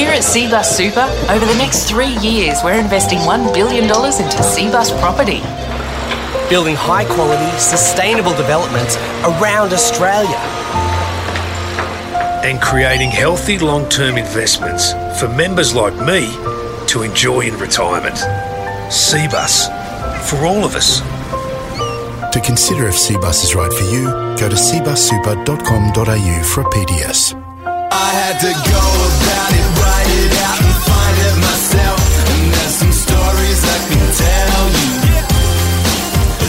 Here at Cbus Super, over the next three years, we're investing $1 billion into Cbus property. Building high quality, sustainable developments around Australia. And creating healthy long term investments for members like me to enjoy in retirement. Cbus, for all of us. To consider if Cbus is right for you, go to cbussuper.com.au for a PDS. I had to go about it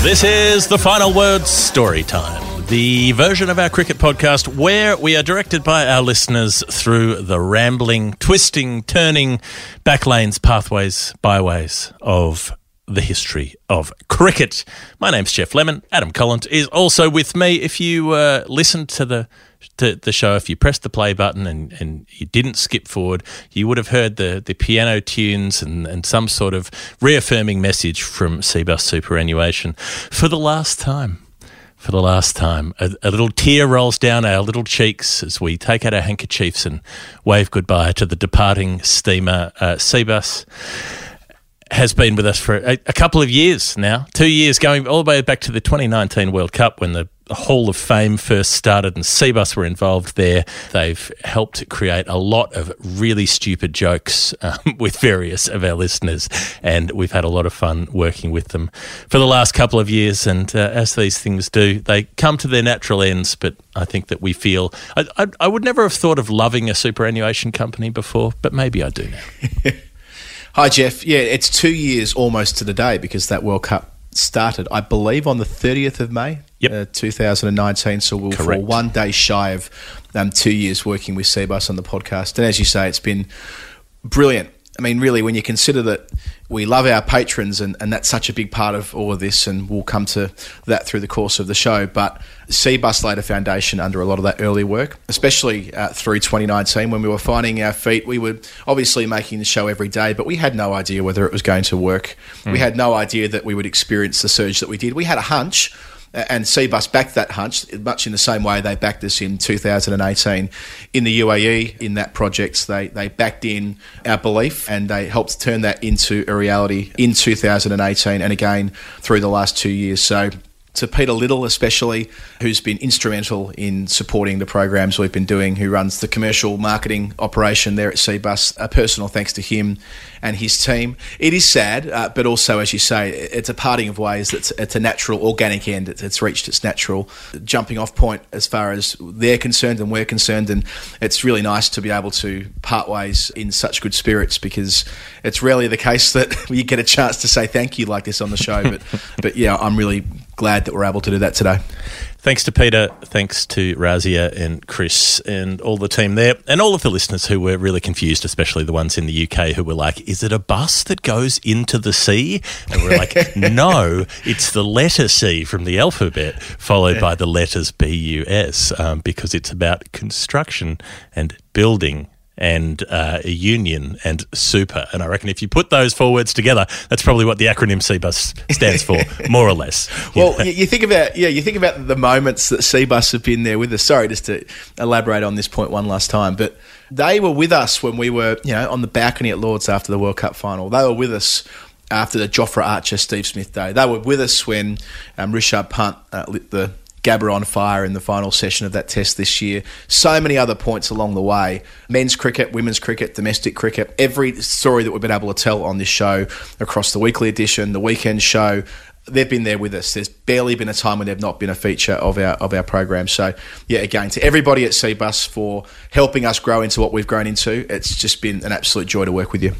This is the final word story time, the version of our cricket podcast where we are directed by our listeners through the rambling, twisting, turning back lanes, pathways, byways of the history of cricket. My name's Geoff Lemon. Adam Collins is also with me. If you uh, listen to the to the show, if you pressed the play button and, and you didn't skip forward, you would have heard the, the piano tunes and, and some sort of reaffirming message from Cbus Superannuation for the last time. For the last time, a, a little tear rolls down our little cheeks as we take out our handkerchiefs and wave goodbye to the departing steamer uh, Cbus has been with us for a, a, couple of years now, two years going all the way back to the 2019 World Cup when the Hall of Fame first started and Cbus were involved there. They've helped create a lot of really stupid jokes um, with various of our listeners, and we've had a lot of fun working with them for the last couple of years. And uh, as these things do, they come to their natural ends, but I think that we feel. I, I, I would never have thought of loving a superannuation company before, but maybe I do now. Hi, Geoff. Yeah, it's two years almost to the day because that World Cup started, I believe, on the 30th of May, yep. uh, 2019. So we're for one day shy of um, two years working with Cbus on the podcast. And as you say, it's been brilliant. I mean, really, when you consider that we love our patrons, and, and that's such a big part of all of this, and we'll come to that through the course of the show. But Cbus laid a foundation under a lot of that early work, especially uh, through 2019 when we were finding our feet. We were obviously making the show every day, but we had no idea whether it was going to work. Mm. We had no idea that we would experience the surge that we did. We had a hunch and Cbus backed that hunch much in the same way they backed us in 2018 in the UAE in that project. They they backed in our belief and they helped turn that into a reality in 2018 and again through the last two years. So to Peter Little, especially, who's been instrumental in supporting the programs we've been doing, who runs the commercial marketing operation there at Cbus. A personal thanks to him and his team. It is sad, uh, but also, as you say, it's a parting of ways. It's, it's a natural, organic end. It's, it's reached its natural jumping off point as far as they're concerned and we're concerned. And it's really nice to be able to part ways in such good spirits because it's rarely the case that you get a chance to say thank you like this on the show. But, but yeah, I'm really glad that we're able to do that today. Thanks to Peter, thanks to Razia and Chris and all the team there, and all of the listeners who were really confused, especially the ones in the UK who were like, Is it a bus that goes into the sea? And we're like, No, it's the letter C from the alphabet, followed by the letters B U S, um, because it's about construction and building and uh, union and super. And I reckon if you put those four words together, that's probably what the acronym CBUS stands for, more or less. Well, know? you think about yeah, you think about the moments that CBUS have been there with us. Sorry, just to elaborate on this point one last time, but they were with us when we were you know on the balcony at Lords after the World Cup final. They were with us after the Jofra Archer Steve Smith day. They were with us when um, Rishabh Pant uh, lit the Gabba on fire in the final session of that test this year. So many other points along the way. Men's cricket, women's cricket, domestic cricket, every story that we've been able to tell on this show across the weekly edition, the weekend show, they've been there with us. There's barely been a time when they've not been a feature of our of our program. So yeah, again, to everybody at Cbus for helping us grow into what we've grown into. It's just been an absolute joy to work with you.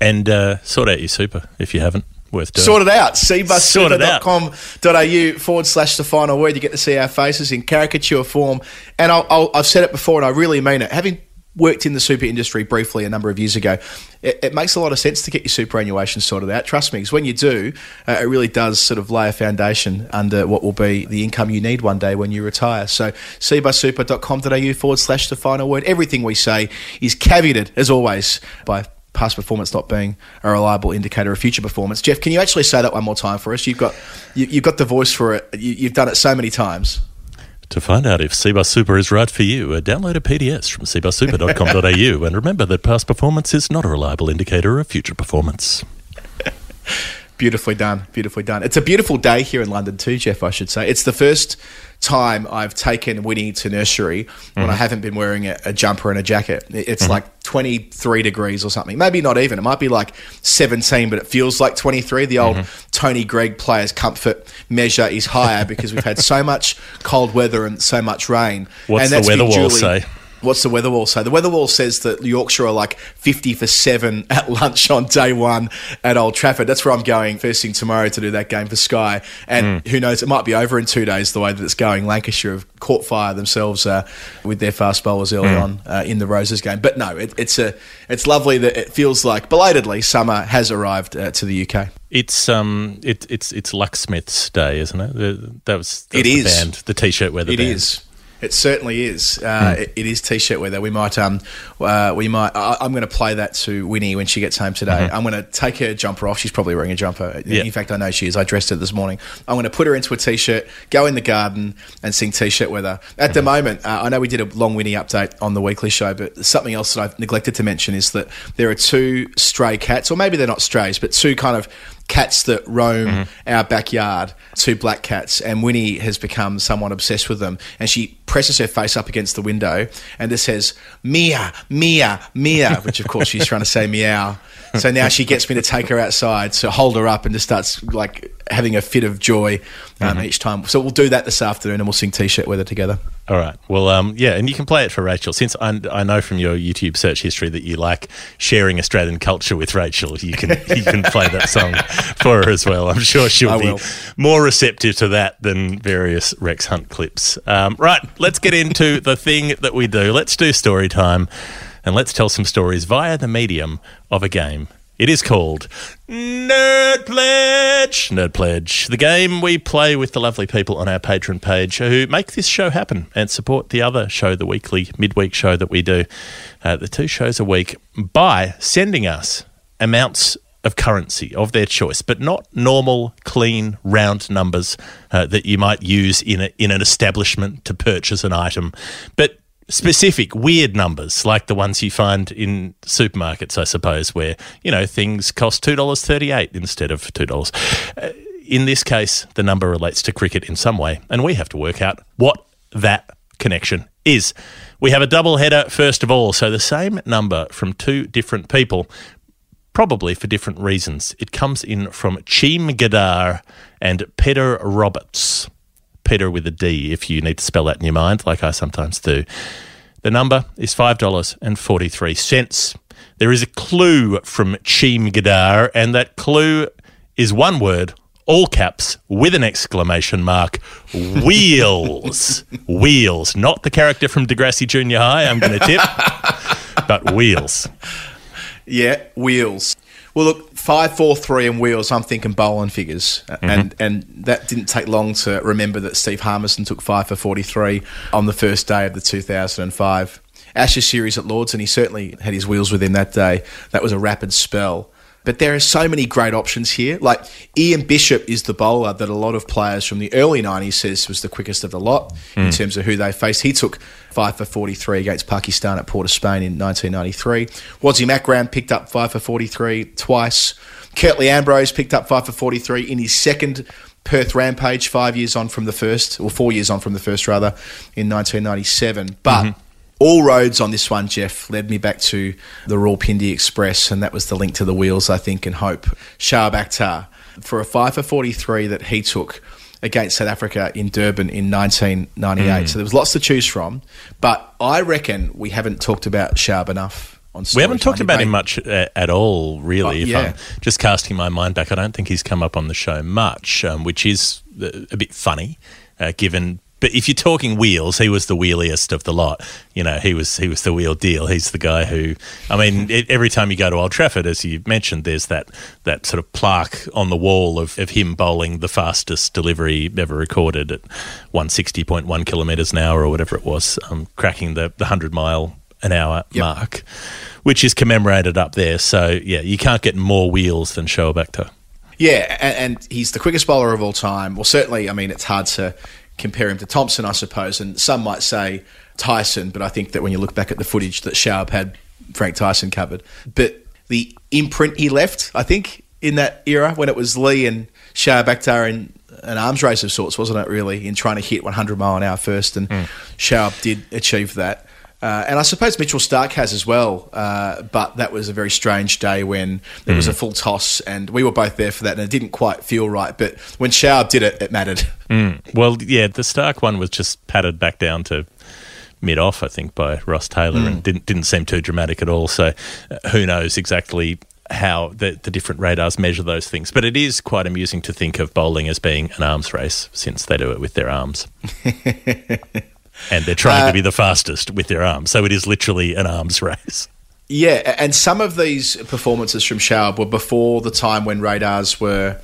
And uh, sort out your super if you haven't worth doing. Sort it out. cbussuper.com.au forward slash the final word. You get to see our faces in caricature form. And I'll, I'll, I've said it before and I really mean it. Having worked in the super industry briefly a number of years ago, it, it, makes a lot of sense to get your superannuation sorted out. Trust me, because when you do, uh, it really does sort of lay a foundation under what will be the income you need one day when you retire. So, cbussuper.com.au forward slash the final word. Everything we say is caveated, as always, by past performance not being a reliable indicator of future performance. Geoff, can you actually say that one more time for us? You've got you, have got the voice for it. You, have done it so many times. To find out if Cbus Super is right for you, uh, download a PDS from cbussuper.com.au and remember that past performance is not a reliable indicator of future performance. Beautifully done. Beautifully done. It's a beautiful day here in London too, Geoff, I should say. It's the first time I've taken Winnie to nursery when mm-hmm. I haven't been wearing a, a, jumper and a jacket. It's mm-hmm. like 23 degrees or something. Maybe not even. It might be like 17, but it feels like 23. The old mm-hmm. Tony Greig player's comfort measure is higher because we've had so much cold weather and so much rain. What's and the weather wall say? What's the weather wall say? The weather wall says that Yorkshire are like 50 for 7 at lunch on day one at Old Trafford. That's where I'm going first thing tomorrow to do that game for Sky. And mm. who knows, it might be over in two days the way that it's going. Lancashire have caught fire themselves uh, with their fast bowlers early mm. on uh, in the Roses game. But no, it, it's, a, it's lovely that it feels like belatedly summer has arrived uh, to the UK. It's um it, it's it's Lucksmith's day, isn't it? That was, that was it the is. band, the t-shirt weather. It band. is. It certainly is. Uh, mm. it, it is t-shirt weather. We might, um, uh, we might. I, am going to play that to Winnie when she gets home today. Mm-hmm. I'm going to take her jumper off. She's probably wearing a jumper. Yeah. In fact, I know she is. I dressed her this morning. I'm going to put her into a t-shirt, go in the garden, and sing t-shirt weather. At mm-hmm. the moment, uh, I know we did a long Winnie update on the weekly show, but something else that I've neglected to mention is that there are two stray cats, or maybe they're not strays, but two kind of cats that roam mm-hmm. our backyard, two black cats, and Winnie has become somewhat obsessed with them. And she presses her face up against the window and this says, Mia, Mia, Mia, which of course she's trying to say meow. So now she gets me to take her outside, so hold her up and just starts like having a fit of joy um, mm-hmm. each time. So we'll do that this afternoon and we'll sing T-shirt weather together. All right. Well, um, yeah, and you can play it for Rachel. Since I, I, know from your YouTube search history that you like sharing Australian culture with Rachel, you can you can play that song for her as well. I'm sure she'll I be will. more receptive to that than various Rex Hunt clips. Um, right. Let's get into the thing that we do. Let's do story time, and let's tell some stories via the medium of a game. It is called Nerd Pledge. Nerd Pledge, the game we play with the lovely people on our Patreon page who make this show happen and support the other show, the weekly midweek show that we do, uh, the two shows a week, by sending us amounts of currency of their choice, but not normal, clean, round numbers uh, that you might use in a, in an establishment to purchase an item, but specific weird numbers like the ones you find in supermarkets, I suppose, where you know things cost two dollars thirty eight instead of two dollars. Uh, in this case, the number relates to cricket in some way, and we have to work out what that connection is. We have a double header first of all, so the same number from two different people, probably for different reasons. It comes in from Cheemgadar and Peder Roberts. Peder with a D, if you need to spell that in your mind, like I sometimes do. The number is $5.43. There is a clue from Cheemgadar, and that clue is one word, all caps, with an exclamation mark wheels. wheels. Not the character from Degrassi Junior High, I'm going to tip, but wheels. Yeah, wheels. Well, look, five, four, three, and wheels. I'm thinking bowling figures, mm-hmm. and and that didn't take long to remember that Steve Harmison took five for 43 on the first day of the 2005 Ashes series at Lords, and he certainly had his wheels with him that day. That was a rapid spell. But there are so many great options here. Like Ian Bishop is the bowler that a lot of players from the early 90s says was the quickest of the lot in hmm. terms of who they faced. He took 5 for 43 against Pakistan at Port of Spain in 1993. Wasim Akram picked up 5 for 43 twice. Curtly Ambrose picked up 5 for 43 in his second Perth Rampage, five years on from the first, or four years on from the first, rather, in 1997. But mm-hmm. All roads on this one, Jeff, led me back to the Rawalpindi Express, and that was the link to the wheels, I think, and hope. Shoaib Akhtar, for a 5 for 43 that he took against South Africa in Durban in 1998. So there was lots to choose from, but I reckon we haven't talked about Shoaib enough. On We haven't talked about him much uh, at all, really. Oh, if yeah. I'm just casting my mind back, I don't think he's come up on the show much, um, which is a bit funny, uh, given. But if you're talking wheels, he was the wheeliest of the lot. You know, he was he was the wheel deal. He's the guy who, I mean, it, every time you go to Old Trafford, as you mentioned, there's that that sort of plaque on the wall of, of him bowling the fastest delivery ever recorded at 160.1 kilometres an hour or whatever it was, um, cracking the, the 100 mile an hour mark, which is commemorated up there. So, yeah, you can't get more wheels than Shoaib Akhtar. Yeah, and, and he's the quickest bowler of all time. Well, certainly, I mean, it's hard to compare him to Thomson, I suppose, and some might say Tyson, but I think that when you look back at the footage that Shoaib had Frank Tyson covered. But the imprint he left, I think, in that era when it was Lee and Shoaib Akhtar in an arms race of sorts, wasn't it, really, in trying to hit 100 mile an hour first, and hmm. Shoaib did achieve that. Uh, and I suppose Mitchell Starc has as well, uh, but that was a very strange day when there was a full toss, and we were both there for that, and it didn't quite feel right. But when Shoaib did it, it mattered. Well, yeah, the Starc one was just patted back down to mid off, I think, by Ross Taylor, and didn't didn't seem too dramatic at all. So, uh, who knows exactly how the, the different radars measure those things? But it is quite amusing to think of bowling as being an arms race, since they do it with their arms, and they're trying to uh, be the fastest with their arms. So it is literally an arms race. Yeah, and some of these performances from Shoaib were before the time when radars were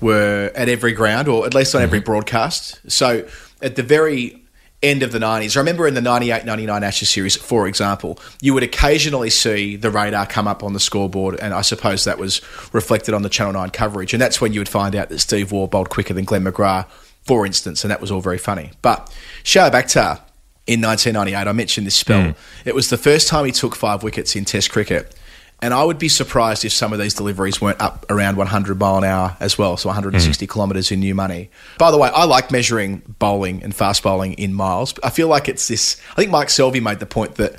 were at every ground, or at least on every mm-hmm. broadcast. So at the very end of the 90s, I remember in the 98 99 Ashes series, for example, you would occasionally see the radar come up on the scoreboard, and I suppose that was reflected on the Channel 9 coverage. And that's when you would find out that Steve Waugh bowled quicker than Glenn McGrath, for instance, and that was all very funny. But Akhtar, in 1998. I mentioned this spell. Hmm. It was the first time he took five wickets in Test cricket. And I would be surprised if some of these deliveries weren't up around 100 mile an hour as well, so 160 hmm. kilometres in new money. By the way, I like measuring bowling and fast bowling in miles. I feel like it's this. I think Mike Selvey made the point that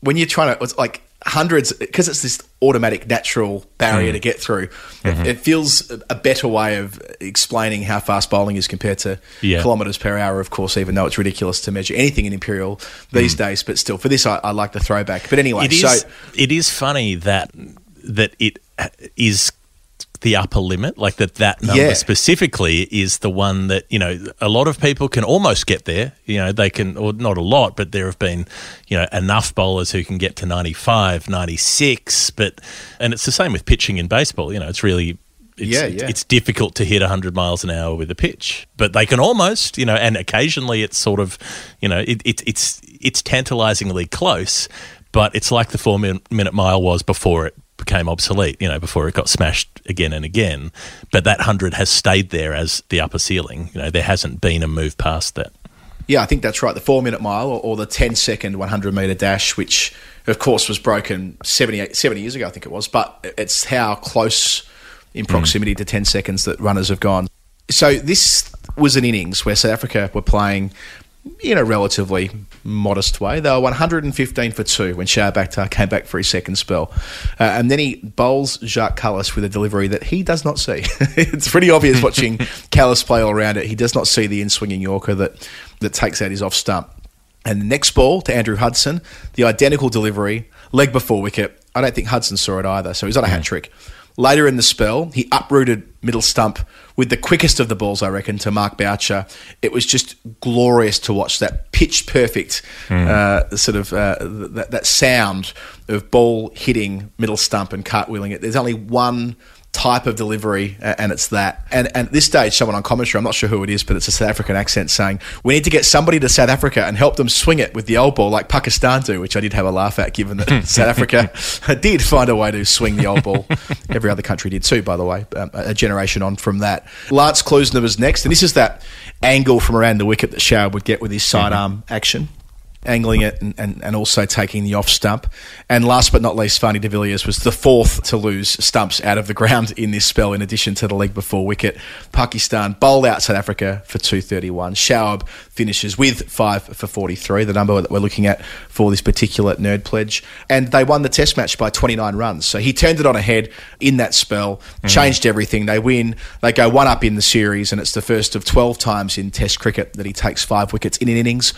when you're trying to, it's like hundreds, because it's this automatic natural barrier mm. to get through, it, mm-hmm. it feels a- better way of explaining how fast bowling is compared to Yeah. kilometres per hour, of course, even though it's ridiculous to measure anything in imperial these mm. days. But still, for this, I, I like the throwback. But anyway, It is. so it is funny that that it is the upper limit, like that that number Yeah. specifically is the one that you know a lot of people can almost get there. You know, they can, or not a lot, but there have been you know enough bowlers who can get to 95, 96. But and it's the same with pitching in baseball. You know, it's really. It's, Yeah, yeah. it's difficult to hit 100 miles an hour with a pitch, but they can almost, you know, and occasionally it's sort of, you know, it, it, it's it's tantalizingly close, but it's like the four minute mile was before it became obsolete, you know, before it got smashed again and again. But that 100 has stayed there as the upper ceiling. You know, there hasn't been a move past that. Yeah, I think that's right. The four minute mile or, or the 10 second 100 metre dash, which of course was broken 78, 70 years ago, I think it was. But it's how close in mm. proximity to 10 seconds that runners have gone. So this was an innings where South Africa were playing in a relatively modest way. They were 115 for two when Shoaib Akhtar came back for his second spell. Uh, and then he bowls Jacques Kallis with a delivery that he does not see. it's pretty obvious watching Kallis play all around it. He does not see the in swinging Yorker that, that takes out his off stump. And the next ball to Andrew Hudson, the identical delivery, leg before wicket. I don't think Hudson saw it either, so he's on a hat trick. Later in the spell, he uprooted middle stump with the quickest of the balls, I reckon, to Mark Boucher. It was just glorious to watch that pitch perfect uh, sort of uh, that, that sound of ball hitting middle stump and cartwheeling it. There's only one type of delivery, and it's that. And, and at this stage, someone on commentary, I'm not sure who it is, but it's a South African accent saying, We need to get somebody to South Africa and help them swing it with the old ball like Pakistan do, which I did have a laugh at, given that South Africa did find a way to swing the old ball. Every other country did too, by the way, um, a generation on from that. Lance Klusener was next, and this is that angle from around the wicket that Shoaib would get with his sidearm action angling it and, and, and also taking the off stump. And last but not least, Fanie de Villiers was the fourth to lose stumps out of the ground in this spell, in addition to the leg before wicket. Pakistan bowled out South Africa for 231. Shoaib finishes with 5 for 43, the number that we're looking at for this particular nerd pledge. And they won the test match by 29 runs. So he turned it on ahead in that spell, mm-hmm. changed everything. They win, they go one up in the series, and it's the first of 12 times in test cricket that he takes five wickets in an innings.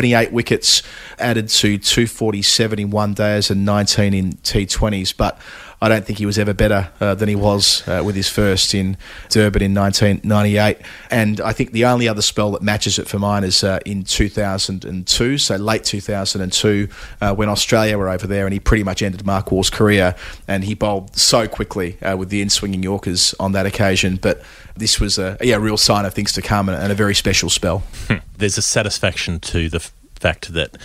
178 wickets added to 247 in one days and 19 in T20s. But I don't think he was ever better uh, than he was uh, with his first in Durban in 1998. And I think the only other spell that matches it for mine is uh, in 2002, so late 2002, uh, when Australia were over there, and he pretty much ended Mark Waugh's career. And he bowled so quickly uh, with the in swinging Yorkers on that occasion. But this was a yeah, real sign of things to come and, and a very special spell. Hmm. There's a satisfaction to the f- fact that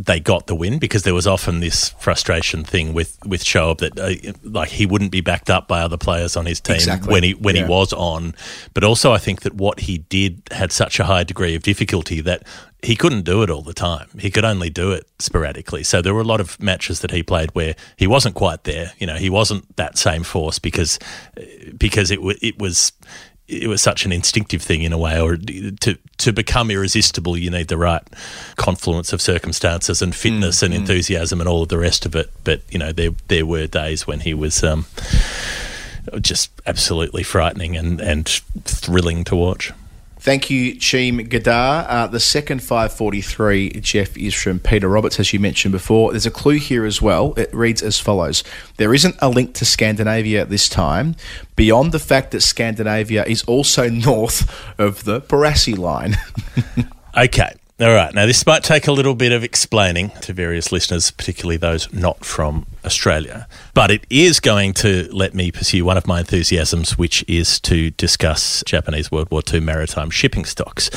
they got the win because there was often this frustration thing with with Shoaib that uh, like he wouldn't be backed up by other players on his team Exactly. when he when Yeah. he was on, but also I think that what he did had such a high degree of difficulty that he couldn't do it all the time. He could only do it sporadically. So there were a lot of matches that he played where he wasn't quite there. You know, he wasn't that same force because because it wa it was it was such an instinctive thing in a way, or to to become irresistible, you need the right confluence of circumstances and fitness and enthusiasm and all of the rest of it. But you know, there there were days when he was um, just absolutely frightening and and thrilling to watch. Thank you, Cheemgadar. Uh, the second 543, Geoff, is from Peder Roberts, as you mentioned before. There's a clue here as well. It reads as follows There isn't a link to Scandinavia at this time, beyond the fact that Scandinavia is also north of the Barassi line. Okay. All right. Now, this might take a little bit of explaining to various listeners, particularly those not from Australia, but it is going to let me pursue one of my enthusiasms, which is to discuss Japanese World War II maritime shipping stocks.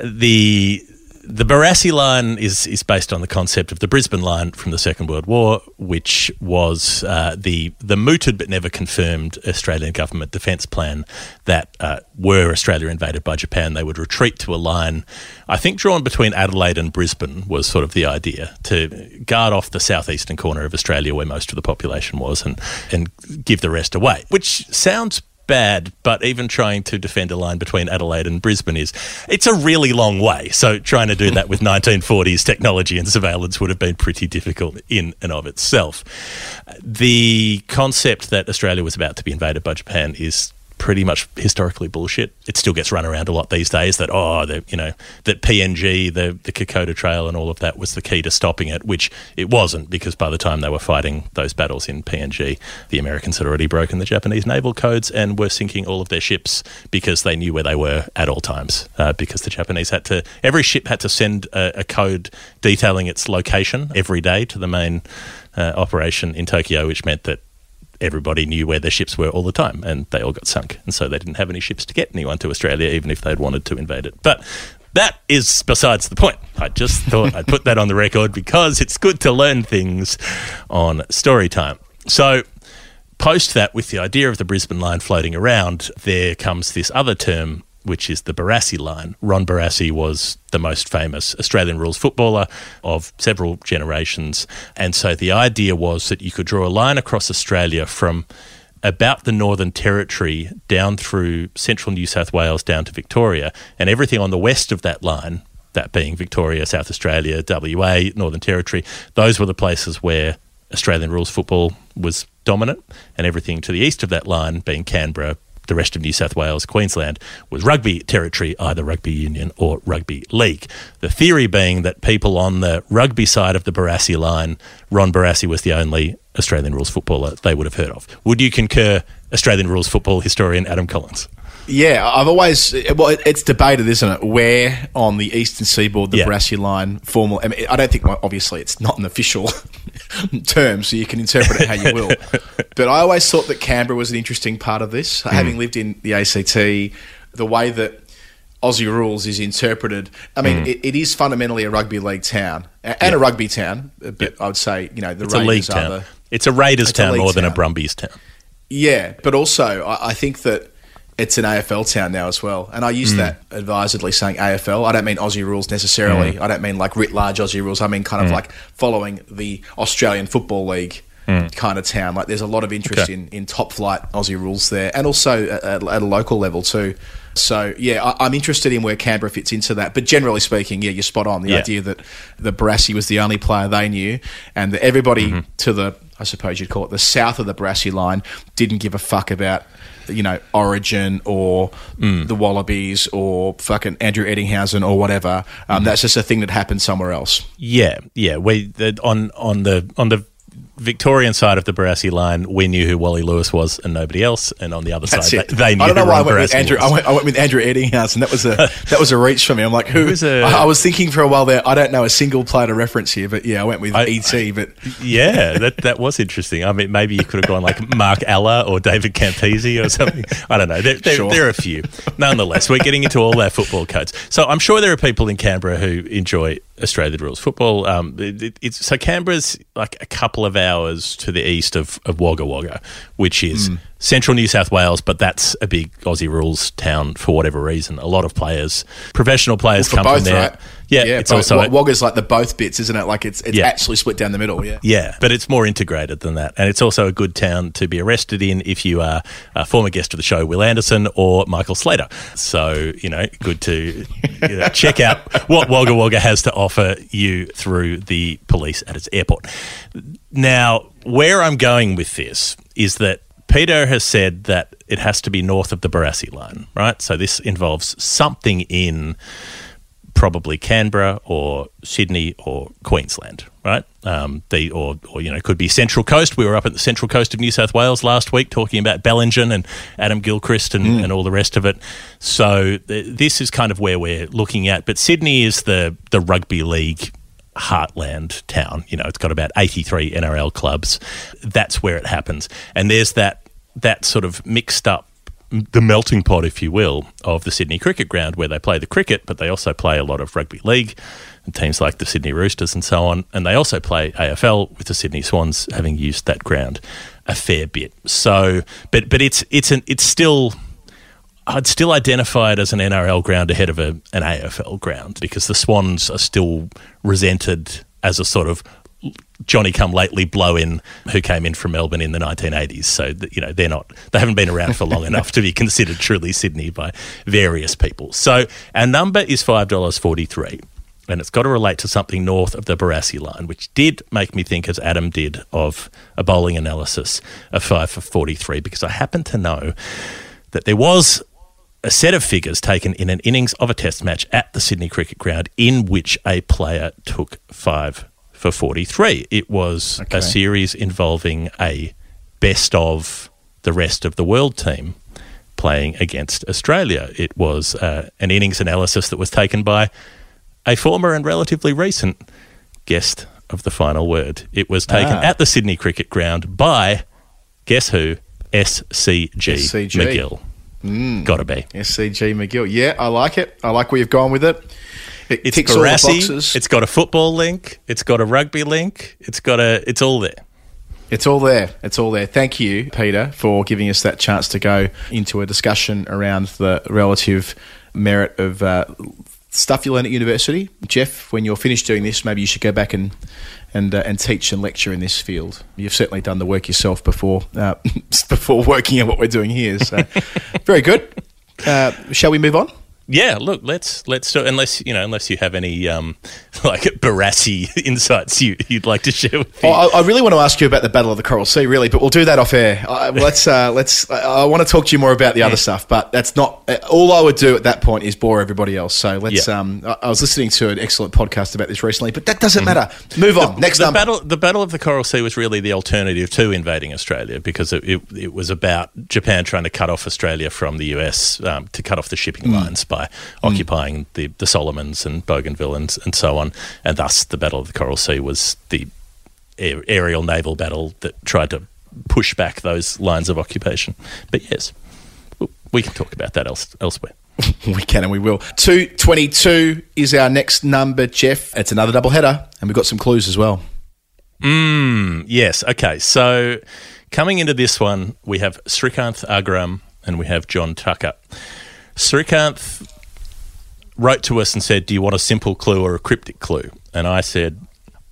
The the Barassi line is is based on the concept of the Brisbane line from the Second World War, which was uh, the the mooted but never confirmed Australian government defence plan that uh, were Australia invaded by Japan, they would retreat to a line, I think drawn between Adelaide and Brisbane was sort of the idea to guard off the southeastern corner of Australia where most of the population was and and give the rest away, which sounds bad, but even trying to defend a line between Adelaide and Brisbane is it's a really long way. So trying to do that with 1940s technology and surveillance would have been pretty difficult in and of itself. The concept that Australia was about to be invaded by Japan is pretty much historically bullshit. It still gets run around a lot these days that oh, the, you know, that PNG, the the Kokoda Trail and all of that was the key to stopping it, which it wasn't because by the time they were fighting those battles in PNG, the Americans had already broken the Japanese naval codes and were sinking all of their ships because they knew where they were at all times. Uh, because the Japanese had to, every ship had to send a, a code detailing its location every day to the main uh, operation in Tokyo, which meant that everybody knew where their ships were all the time and they all got sunk. And so they didn't have any ships to get anyone to Australia, even if they'd wanted to invade it. But that is besides the point. I just thought I'd put that on the record because it's good to learn things on story time. So, post that, with the idea of the Brisbane line floating around, there comes this other term, which is the Barassi line. Ron Barassi was the most famous Australian rules footballer of several generations. And so the idea was that you could draw a line across Australia from about the Northern Territory down through central New South Wales down to Victoria, and everything on the west of that line, that being Victoria, South Australia, WA, Northern Territory, those were the places where Australian rules football was dominant, and everything to the east of that line, being Canberra, the rest of New South Wales, Queensland, was rugby territory, either rugby union or rugby league. The theory being that people on the rugby side of the Barassi line, Ron Barassi was the only Australian rules footballer they would have heard of. Would you concur, Australian rules football historian Adam Collins? Yeah, I've always well, it's debated, isn't it? Where on the eastern seaboard the Yeah. Barassi line formal? I mean, I don't think obviously it's not an official term, so you can interpret it how you will. but I always thought that Canberra was an interesting part of this, Hmm. having lived in the ACT, the way that. Aussie rules is interpreted. I mean, Mm. it, it is fundamentally a rugby league town a- and a rugby town, but I would say you know the It's a league Raiders are town. the It's a Raiders It's town league more than a. Brumbies town. Yeah, but also I, I think that it's an AFL town now as well, and I use Mm. that advisedly, saying AFL. I don't mean Aussie rules necessarily. Mm. I don't mean like writ large Aussie rules. I mean kind of Mm. like following the Australian Football League. Mm. Kind of town, like there's a lot of interest Okay. in, in top flight Aussie rules there, and also at, at a local level too. So yeah, I, I'm interested in where Canberra fits into that. But generally speaking, yeah, you're spot on. The Yeah. idea that the Barassi was the only player they knew, and that everybody Mm-hmm. to the, I suppose you'd call it the south of the Barassi line, didn't give a fuck about, you know, Origin or Mm. the Wallabies or fucking Andrew Ettingshausen or whatever. Um, Mm-hmm. That's just a thing that happened somewhere else. Yeah, yeah. We the, on on the on the Victorian side of the Barassi line, we knew who Wally Lewis was and nobody else, and on the other That's side, they, they knew I don't know who why I went with Andrew. was. I went, I went with Andrew and That was a that was a reach for me. I'm like, who? was a- I, I was thinking for a while there. I don't know a single player to reference here, but yeah, I went with ET. But yeah, that that was interesting. I mean, maybe you could have gone like Mark Ella or David Campese or something. I don't know. There, there, Sure. there are a few. Nonetheless, we're getting into all our football codes. So I'm sure there are people in Canberra who enjoy Australian rules football. Um, it, it- it's so Canberra's like a couple of hours to the east of, of Wagga Wagga, which is Mm. Central New South Wales, but that's a big Aussie rules town for whatever reason. A lot of players, professional players, for come both, from there. right? Yeah, yeah. it's both. also Wa- Wagga's like the both bits, isn't it? Like it's it's Yeah. actually split down the middle. Yeah. Yeah, but it's more integrated than that. And it's also a good town to be arrested in if you are a former guest of the show, Will Anderson or Michael Slater. So, you know, good to you know, check out what Wagga Wagga has to offer you through the police at its airport. Now, where I'm going with this is that Peder has said that it has to be north of the Barassi line, right? So this involves something in probably Canberra or Sydney or Queensland, right? Um, the or or you know could be Central Coast. We were up at the Central Coast of New South Wales last week talking about Bellingen and Adam Gilchrist and, and all the rest of it. So th- this is kind of where we're looking at. But Sydney is the the rugby league heartland town. You know, it's got about 83 NRL clubs. That's where it happens. And there's that that sort of mixed up the melting pot, if you will, of the Sydney Cricket Ground, where they play the cricket, but they also play a lot of rugby league and teams like the Sydney Roosters and so on. And they also play AFL with the Sydney Swans, having used that ground a fair bit. So, but but it's it's an it's still. I'd still identify it as an NRL ground ahead of a, an AFL ground because the Swans are still resented as a sort of Johnny come lately blow in who came in from Melbourne in the 1980s. So, you know, they're not, they haven't been around for long enough to be considered truly Sydney by various people. So, our number is $5.43. And it's got to relate to something north of the Barassi line, which did make me think, as Adam did, of a bowling analysis of 5 for 43, because I happen to know that there was a set of figures taken in an innings of a test match at the Sydney Cricket Ground in which a player took five for 43. It was Okay. a series involving a best of the rest of the world team playing against Australia. It was uh, an innings analysis that was taken by a former and relatively recent guest of the final word. It was taken Ah. at the Sydney Cricket Ground by, guess who? SCG, SCG. MacGill. Mm. Gotta be. SCG MacGill. Yeah, I like it. I like where you've gone with it. It It's ticks all the Barassi. boxes. It's got a football link. It's got a rugby link. It's got a. It's all there. It's all there. It's all there. Thank you, Peder, for giving us that chance to go into a discussion around the relative merit of uh, stuff you learn at university. Geoff, when you're finished doing this, maybe you should go back and and uh, and teach and lecture in this field. You've certainly done the work yourself before uh, before working at what we're doing here. So very good. Uh, shall we move on? Yeah, look, let's let's do unless you know unless you have any um, like Barassi insights you, would like to share. with me. I, I, really want to ask you about the Battle of the Coral Sea, really, but we'll do that off air. I, let's uh, let's. I want to talk to you more about the other stuff, but that's not uh, all I would do at that point is bore everybody else. So let's. Yeah. Um, I, I, was listening to an excellent podcast about this recently, but that doesn't mm-hmm. matter. Move on. The, Next the number. battle. The Battle of the Coral Sea was really the alternative to invading Australia because it, it, it was about Japan trying to cut off Australia from the US um, to cut off the shipping mm. lines by occupying. Mm the, the Solomons and Bougainville and, and so on. And thus, the Battle of the Coral Sea was the aerial naval battle that tried to push back those lines of occupation. But yes, we can talk about that else, elsewhere. we can and we will. 222 is our next number, Geoff. It's another double header, and we've got some clues as well. Mm, yes. Okay. So coming into this one, we have Srikanth Agaram and we have John Tucker. Srikanth wrote to us and said, Do you want a simple clue or a cryptic clue? And I said,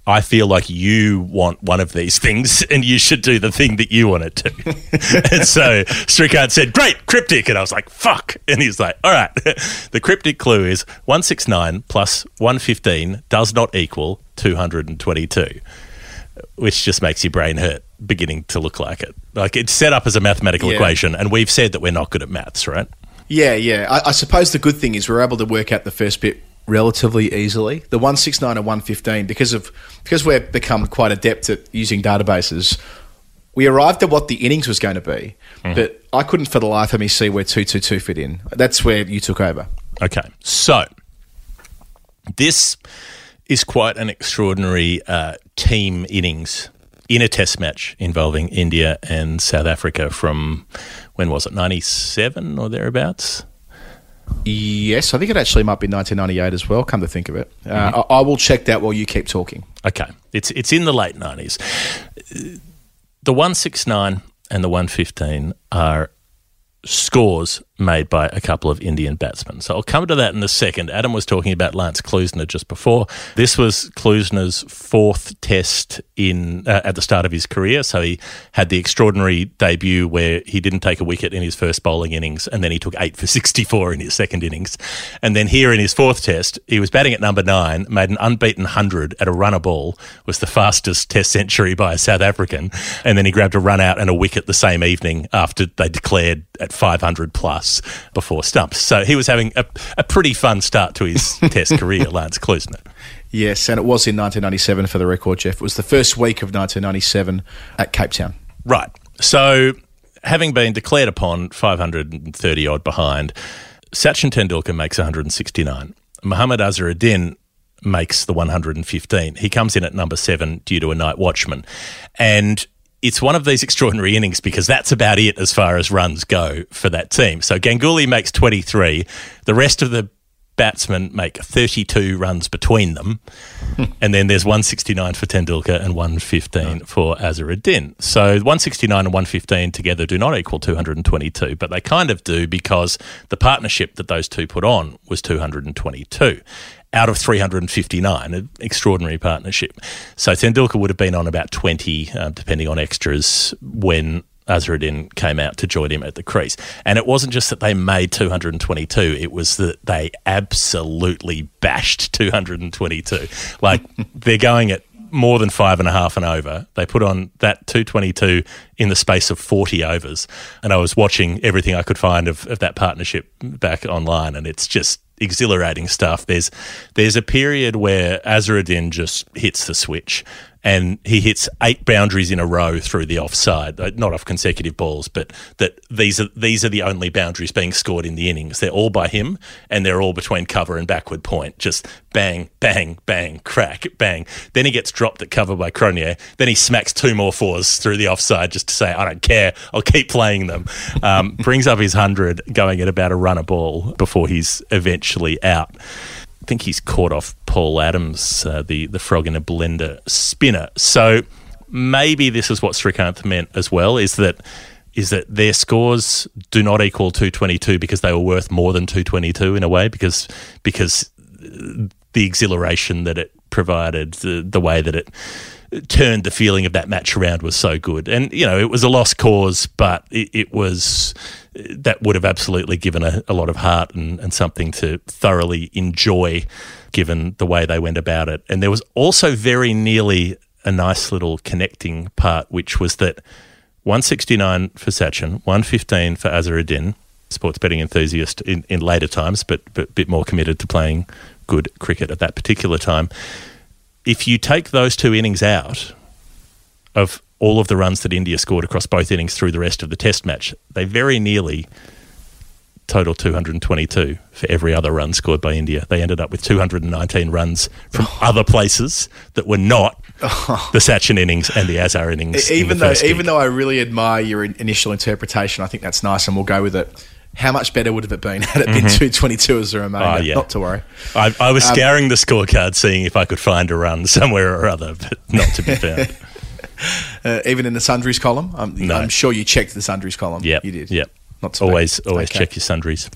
I feel like you want one of these things and you should do the thing that you want it to. and so Srikanth said, Great, cryptic. And I was like, Fuck. And he's like, All right. the cryptic clue is 169 plus 115 does not equal 222, which just makes your brain hurt beginning to look like it. Like it's set up as a mathematical yeah. equation, and we've said that we're not good at maths, right? Yeah, yeah. I, I, suppose the good thing is we're able to work out the first bit relatively easily. The 169 and 115, because of because we've become quite adept at using databases, we arrived at what the innings was going to be, mm-hmm. but I couldn't for the life of me see where 222 fit in. That's where you took over. Okay. So this is quite an extraordinary uh, team innings in a test match involving India and South Africa from when was it, 97 or thereabouts? Yes, I think it actually might be 1998 as well. Come to think of it, uh, mm-hmm. I, I, will check that while you keep talking. Okay, it's it's in the late 90s. The 169 and the 115 are scores made by a couple of Indian batsmen. So I'll come to that in a second. Adam was talking about Lance Klusener just before. This was Klusener's fourth test in uh, at the start of his career. So he had the extraordinary debut where he didn't take a wicket in his first bowling innings, and then he took eight for 64 in his second innings. And then here in his fourth test, he was batting at number nine, made an unbeaten 100 at a runner ball, was the fastest test century by a South African. And then he grabbed a run out and a wicket the same evening after they declared at 500 plus before stumps. So he was having a, a pretty fun start to his Test career, Lance Klusener. Yes, and it was in 1997 for the record, Geoff. It was the first week of 1997 at Cape Town. Right. So, having been declared upon 530 odd behind, Sachin Tendulkar makes 169. Mohammad Azharuddin makes the 115. He comes in at number seven due to a night watchman. And it's one of these extraordinary innings because that's about it as far as runs go for that team. So Ganguly makes 23. The rest of the batsmen make 32 runs between them. and then there's 169 for Tendulkar and 115 for Azharuddin. So 169 and 115 together do not equal 222, but they kind of do because the partnership that those two put on was 222 out of 359, an extraordinary partnership. So Tendulkar would have been on about 20, uh, depending on extras, when Azharuddin came out to join him at the crease. And it wasn't just that they made 222, it was that they absolutely bashed 222. Like they're going at more than five and a half and over. They put on that 222 in the space of 40 overs. And I was watching everything I could find of, of that partnership back online, and it's just exhilarating stuff. There's there's a period where Azharuddin just hits the switch and he hits eight boundaries in a row through the offside, not off consecutive balls, but that these are these are the only boundaries being scored in the innings. They're all by him, and they're all between cover and backward point. Just bang, bang, bang, crack, bang. Then he gets dropped at cover by Cronje. Then he smacks two more fours through the offside just to say, I don't care. I'll keep playing them. Um, brings up his hundred, going at about a run a ball before he's eventually out. I think he's caught off Paul Adams, uh, the the frog in a blender spinner. So maybe this is what Srikanth meant as well. Is that is that their scores do not equal 222 because they were worth more than 222 in a way because because the exhilaration that it provided, the, the way that it turned the feeling of that match around was so good. And, you know, it was a lost cause, but it, it was that would have absolutely given a, a lot of heart and, and something to thoroughly enjoy given the way they went about it. And there was also very nearly a nice little connecting part, which was that 169 for Sachin, 115 for Azharuddin, sports betting enthusiast in, in later times, but a bit more committed to playing good cricket at that particular time. If you take those two innings out of all of the runs that India scored across both innings through the rest of the test match, they very nearly total 222 for every other run scored by India. They ended up with 219 runs from oh. other places that were not oh. the Sachin innings and the Azhar innings. Even though, even though I really admire your initial interpretation, I think that's nice, and we'll go with it. How much better would have it been had it been Mhm. 222 as a remainder? Oh, yeah. Not to worry. I, I was Um, scouring the scorecard, seeing if I could find a run somewhere or other, but not to be found. Uh, even in the sundries column, I'm, No. I'm sure you checked the sundries column. Yep, you did. Yep. Not to be. always, always Okay. check your sundries.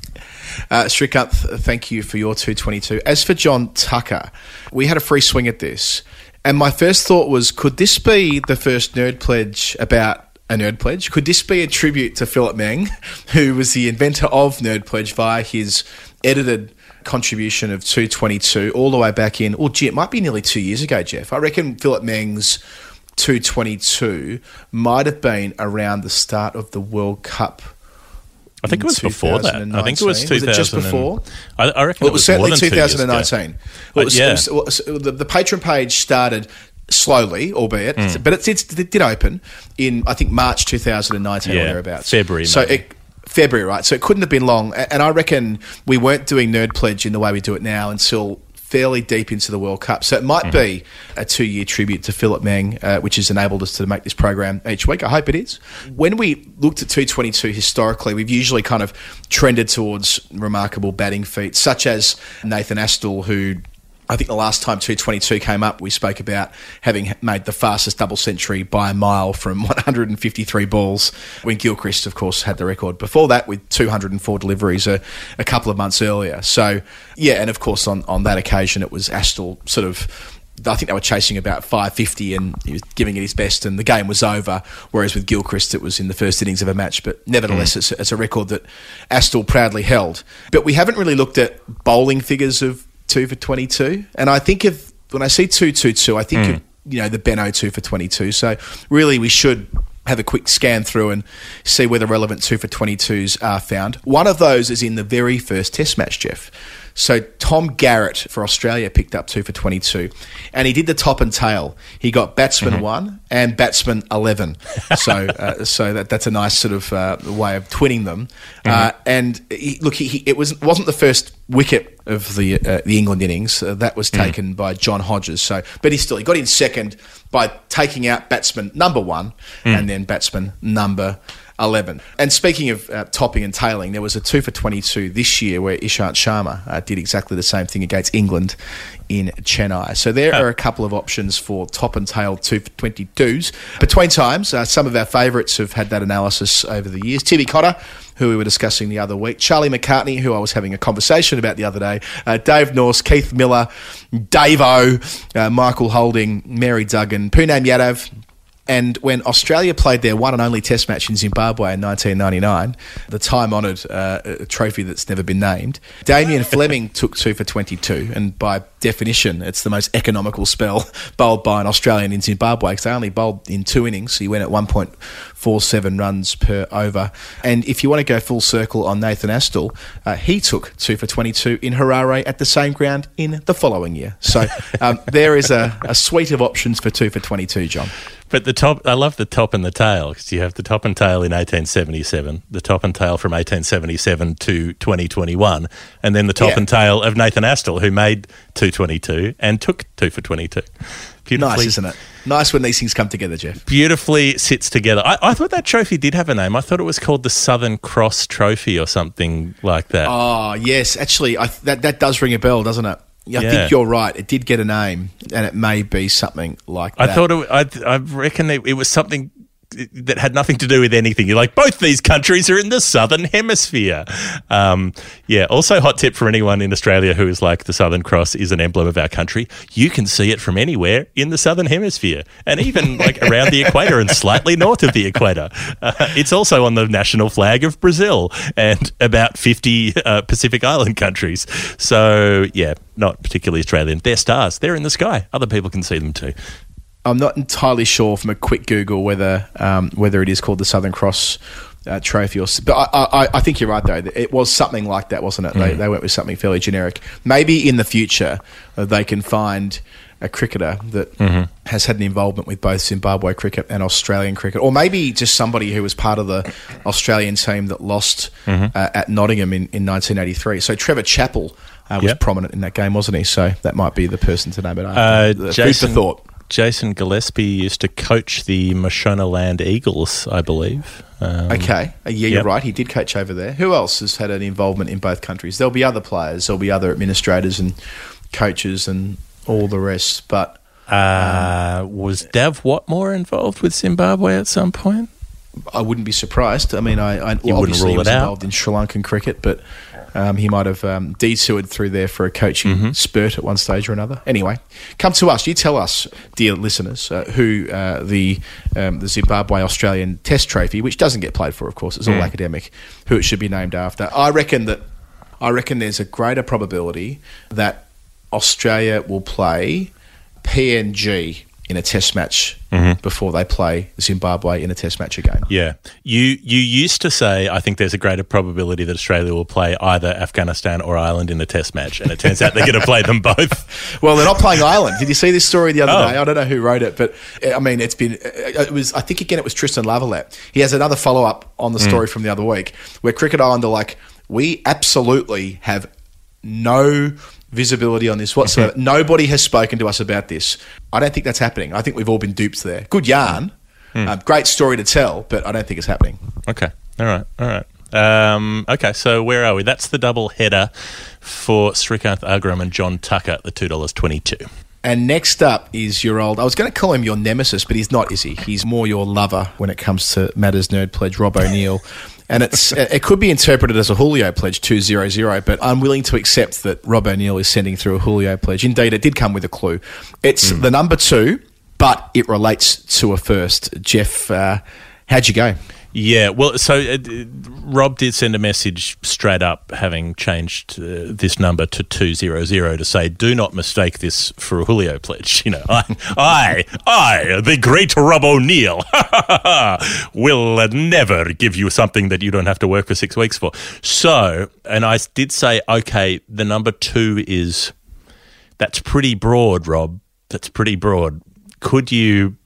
Uh, thank you for your 222. As for John Tucker, we had a free swing at this. And my first thought was could this be the first nerd pledge about a nerd pledge? Could this be a tribute to Philip Meng, who was the inventor of Nerd Pledge via his edited contribution of 222 all the way back in, oh, gee, it might be nearly two years ago, Geoff. I reckon Philip Meng's 222 might have been around the start of the World Cup. I think it was before that. I think it was 2019. it just 2000 and- before? I, I reckon Well, it was, more certainly than two years ago. 2019. Uh, Well, it was- yeah. it was- the, the Patreon page started slowly, albeit, Mm. but it, it, it did open in I think March 2019 Yeah, or thereabouts. February, So it, February, right? So it couldn't have been long. And I reckon we weren't doing Nerd Pledge in the way we do it now until fairly deep into the World Cup. So it might Mm-hmm. be a two-year tribute to Philip Meng, uh, which has enabled us to make this program each week. I hope it is. When we looked at 222 historically, we've usually kind of trended towards remarkable batting feats, such as Nathan Astle, who I think the last time 222 came up, we spoke about having made the fastest double century by a mile from 153 balls, when Gilchrist, of course, had the record before that with 204 deliveries a, a couple of months earlier. So, yeah, and of course, on, on that occasion, it was Astle sort of. I think they were chasing about 550 and he was giving it his best, and the game was over. Whereas with Gilchrist, it was in the first innings of a match. But nevertheless, mm. it's, it's a record that Astle proudly held. But we haven't really looked at bowling figures of two for 22. And I think of when I see 222, I think hmm. of, you know, the Benno two for 22. So really, we should have a quick scan through and see where the relevant two for 22s are found. One of those is in the very first test match, Geoff. So Tom Garrett for Australia picked up two for 22, and he did the top and tail. He got batsman one and batsman 11. So, uh, so that, that's a nice sort of uh, way of twinning them. Uh, and he, look, he, he, it was wasn't the first wicket of the uh, the England innings. Uh, that was taken by John Hodges. So, but he still he got in second by taking out batsman number one and hmm. then batsman number 11. And speaking of uh, topping and tailing, there was a 2 for 22 this year where Ishant Sharma uh, did exactly the same thing against England in Chennai. So there are a couple of options for top and tail 2 for 22s. Between times, uh, some of our favourites have had that analysis over the years. Tibby Cotter, who we were discussing the other week, Charlie McCartney, who I was having a conversation about the other day, uh, Dave Nourse, Keith Miller, Dave O, uh, Michael Holding, Mary Duggan, Poonam Yadav, and when Australia played their one and only Test match in Zimbabwe in 1999, the time honoured uh, trophy that's never been named, Damien Fleming took two for 22. And by definition, it's the most economical spell bowled by an Australian in Zimbabwe because they only bowled in two innings. So he went at 1.47 runs per over. And if you want to go full circle on Nathan Astle, uh, he took two for 22 in Harare at the same ground in the following year. So um, there is a, a suite of options for two for 22, John. But the top, I love the top and the tail because you have the top and tail in 1877, the top and tail from 1877 to 2021, and then the top Yeah. and tail of Nathan Astle, who made 222 and took two for 22. Nice, isn't it? Nice when these things come together, Jeff. Beautifully sits together. I, I thought that trophy did have a name. I thought it was called the Southern Cross Trophy or something like that. Oh yes, actually, I, that that does ring a bell, doesn't it? I Yeah. think you're right. It did get a name, and it may be something like I that. I thought it, I, I reckon it, it was something that had nothing to do with anything. You're like, both these countries are in the southern hemisphere. Um, yeah. Also, hot tip for anyone in Australia who is like the Southern Cross is an emblem of our country. You can see it from anywhere in the southern hemisphere, and even like around the equator and slightly north of the equator. Uh, it's also on the national flag of Brazil and about 50 uh, Pacific Island countries. So yeah, not particularly Australian. They're stars. They're in the sky. Other people can see them too. I'm not entirely sure from a quick Google whether um, whether it is called the Southern Cross uh, trophy or, but I, I, I think you're right though. It was something like that, wasn't it? They, Mm. they went with something fairly generic. Maybe in the future uh, they can find a cricketer that Mhm. has had an involvement with both Zimbabwe cricket and Australian cricket, or maybe just somebody who was part of the Australian team that lost Mhm. uh, at Nottingham in, in 1983. So Trevor Chappell uh, was Yep. prominent in that game, wasn't he? So that might be the person to name it after. Uh, Food for thought. Jason Gillespie used to coach the Mashonaland Eagles, I believe. Um, Okay, Uh, yeah, you're yep. right. He did coach over there. Who else has had an involvement in both countries? There'll be other players. There'll be other administrators and coaches and all the rest. But Uh, was Dav Whatmore involved with Zimbabwe at some point? I wouldn't be surprised. I mean, I, I well, obviously was involved in Sri Lankan cricket, but um, he might have um, detoured through there for a coaching Mm-hmm. spurt at one stage or another. Anyway, come to us. You tell us, dear listeners, uh, who uh, the um, the Zimbabwe Australian Test Trophy, which doesn't get played for, of course, it's all Mm. academic, who it should be named after. I reckon that I reckon there's a greater probability that Australia will play PNG in a Test match Mhm. before they play Zimbabwe in a Test match again. Yeah. You you used to say I think there's a greater probability that Australia will play either Afghanistan or Ireland in a test match and it turns out they're going to play them both. Well, they're not playing Ireland. Did you see this story the other Oh. day? I don't know who wrote it, but I mean, it's been. It was. I think again, it was Tristan Lavalette. He has another follow up on the Mm. story from the other week, where Cricket Ireland are like, we absolutely have no visibility on this whatsoever. Nobody has spoken to us about this. I don't think that's happening. I think we've all been duped there. Good yarn, Mm. um, great story to tell, but I don't think it's happening. Okay. All right. All right. Um, okay, so where are we? That's the double header for Srikanth Agaram and John Tucker, the two dollars twenty-two. And next up is your old. I was going to call him your nemesis, but he's not, is he? He's more your lover when it comes to matters nerd pledge, Rob O'Neill. And it's it could be interpreted as a Julio pledge two zero zero, but I'm willing to accept that Rob O'Neill is sending through a Julio pledge. Indeed, it did come with a clue. It's the number two, but it relates to a first. Geoff, uh, how'd you go? Yeah, well, so uh, Rob did send a message straight up, having changed uh, this number to two zero zero to say, "Do not mistake this for a Julio pledge." You know, I, I, I, the great Rob O'Neill, will never give you something that you don't have to work for six weeks for. So, and I did say, okay, the number two is that's pretty broad, Rob. That's pretty broad. Could you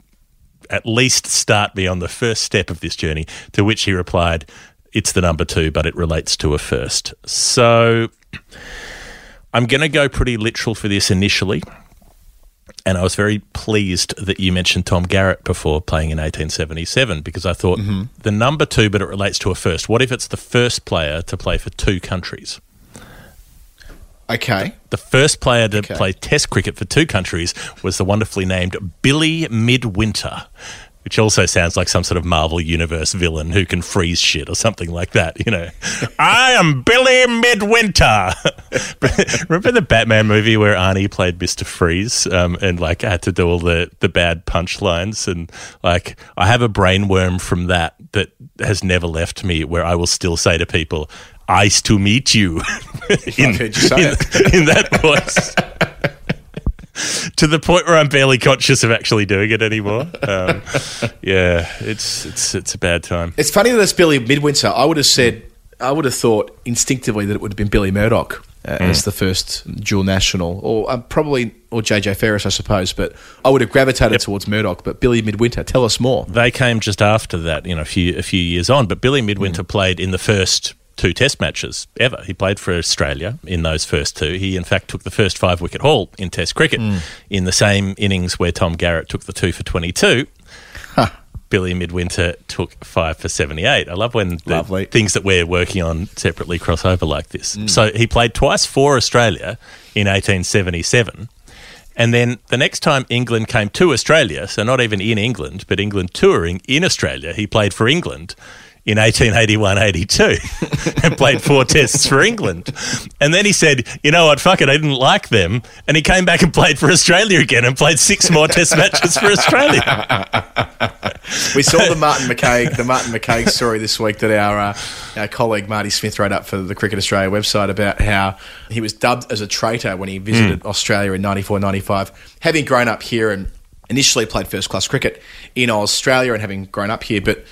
at least start me on the first step of this journey? To which he replied, It's the number two, but it relates to a first. So I'm going to go pretty literal for this initially. And I was very pleased that you mentioned Tom Garrett before playing in 1877 because I thought mm-hmm. the number two, but it relates to a first. What if it's the first player to play for two countries? Okay. The first player to play Test cricket for two countries was the wonderfully named Billy Midwinter, which also sounds like some sort of Marvel Universe villain who can freeze shit or something like that. You know, I am Billy Midwinter. Remember the Batman movie where Arnie played Mister Freeze um, and like had to do all the the bad punchlines and like I have a brain worm from that that has never left me where I will still say to people. Nice to meet you. in, you in- in that voice. to the point where I'm barely conscious of actually doing it anymore. Um, yeah, it's it's it's a bad time. It's funny that it's Billy Midwinter. I would have said, I would have thought instinctively that it would have been Billy Murdoch uh, Mm. as the first dual national, or uh, probably or JJ Ferris, I suppose. But I would have gravitated towards Murdoch. But Billy Midwinter, tell us more. They came just after that, you know, a few a few years on. But Billy Midwinter played in the first two Test matches ever. He played for Australia in those first two. He, in fact, took the first five wicket haul in Test cricket hmm. in the same innings where Tom Garrett took the two for twenty two. Billy Midwinter took five for 78. I love when the Lovely. things that we're working on separately cross over like this. Hmm. So he played twice for Australia in 1877 And then the next time England came to Australia, so not even in England, but England touring in Australia, he played for England in 1881 82 and played four tests for England. And then he said, you know what, fuck it, I didn't like them. And he came back and played for Australia again and played six more test matches for Australia. We saw the Martin McCague, the Martin McCague story this week that our uh, our colleague Marty Smith wrote up for the Cricket Australia website about how he was dubbed as a traitor when he visited Australia in 94, 95, having grown up here and initially played first class cricket in Australia and having grown up here, but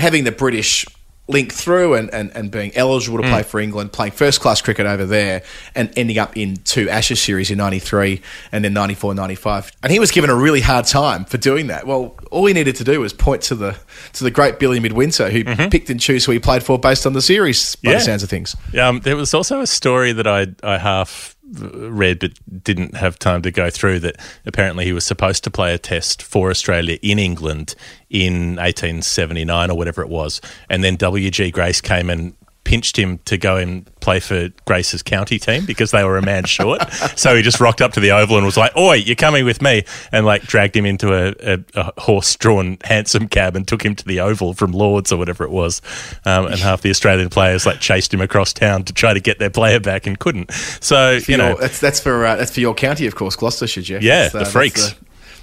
having the British link through and, and, and being eligible to play for England, playing first class cricket over there, and ending up in two Ashes series in 93 and then 94 95. And he was given a really hard time for doing that. Well, all he needed to do was point to the to the great Billy Midwinter, who picked and chose who he played for based on the series, by Yeah. the sounds of things. Um, there was also a story that I, I half read but didn't have time to go through that apparently he was supposed to play a test for Australia in England in 1879 or whatever it was. And then W.G. Grace came and pinched him to go and play for Grace's county team because they were a man short. so he just rocked up to the Oval and was like, Oi, you're coming with me. And like dragged him into a, a, a horse drawn hansom cab and took him to the Oval from Lords or whatever it was. Um, and half the Australian players like chased him across town to try to get their player back and couldn't. So, For you know, your- that's that's for uh, that's for your county, of course, Gloucestershire, Geoff. Yeah, That's, the that's Freaks.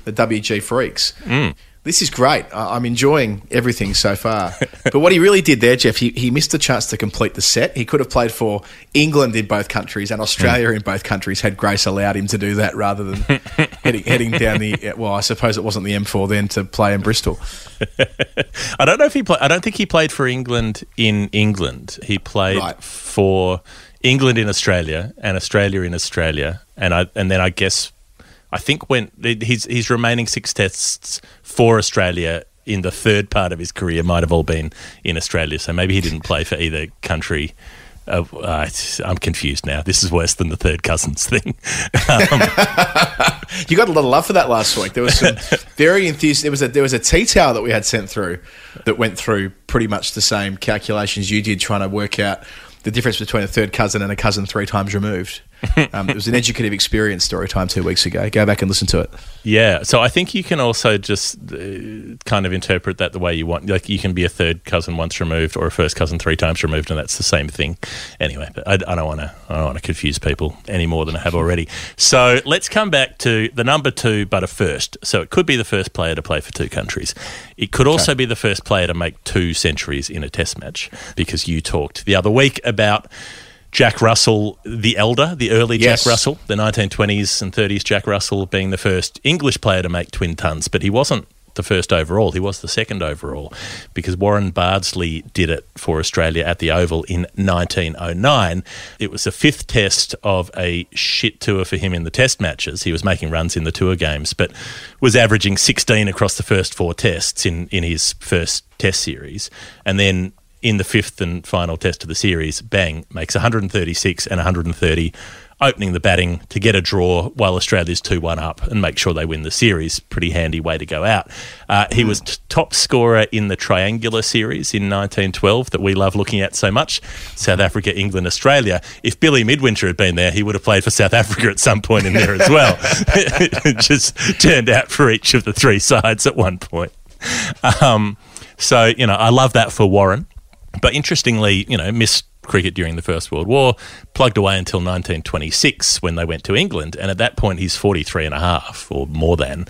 the, the WG Freaks. Mm. This is great. I- I'm enjoying everything so far. but what he really did there, Geoff, he, he missed the chance to complete the set. He could have played for England in both countries and Australia in both countries had Grace allowed him to do that rather than heading, heading down the. Well, I suppose it wasn't the M4 then to play in Bristol. I don't know if he played. I don't think he played for England in England. He played Right. for England in Australia and Australia in Australia, and I and then I guess I think when his his remaining six tests for Australia in the third part of his career might have all been in Australia. So maybe he didn't play for either country. Uh, uh, I'm confused now. This is worse than the third cousins thing. Um, You got a lot of love for that last week. There was some very enthusiastic. There was a there was a tea towel that we had sent through that went through pretty much the same calculations you did, trying to work out the difference between a third cousin and a cousin three times removed. Um, it was an educative experience story time two weeks ago. Go back and listen to it. Yeah, so I think you can also just uh, kind of interpret that the way you want. Like you can be a third cousin once removed or a first cousin three times removed, and that's the same thing. Anyway, but I, I don't want to. I don't want to confuse people any more than I have already. So let's come back to the number two, but a first. So it could be the first player to play for two countries. It could also be the first player to make two centuries in a Test match because you talked the other week about. Jack Russell, the elder, the early Yes. Jack Russell, the 1920s and 30s Jack Russell being the first English player to make twin tons, but he wasn't the first overall. He was the second overall because Warren Bardsley did it for Australia at the Oval in 1909. It was the fifth test of a shit tour for him in the test matches. He was making runs in the tour games, but was averaging 16 across the first four tests in, in his first test series. And then in the fifth and final test of the series, bang, makes 136 and 130, opening the batting to get a draw while Australia's 2 1 up and make sure they win the series. Pretty handy way to go out. Uh, he was t- top scorer in the triangular series in 1912 that we love looking at so much South Africa, England, Australia. If Billy Midwinter had been there, he would have played for South Africa at some point in there as well. it just turned out for each of the three sides at one point. Um, so, you know, I love that for Warren. But interestingly, you know, missed cricket during the First World War, plugged away until 1926 when they went to England. And at that point, he's 43 and a half or more than.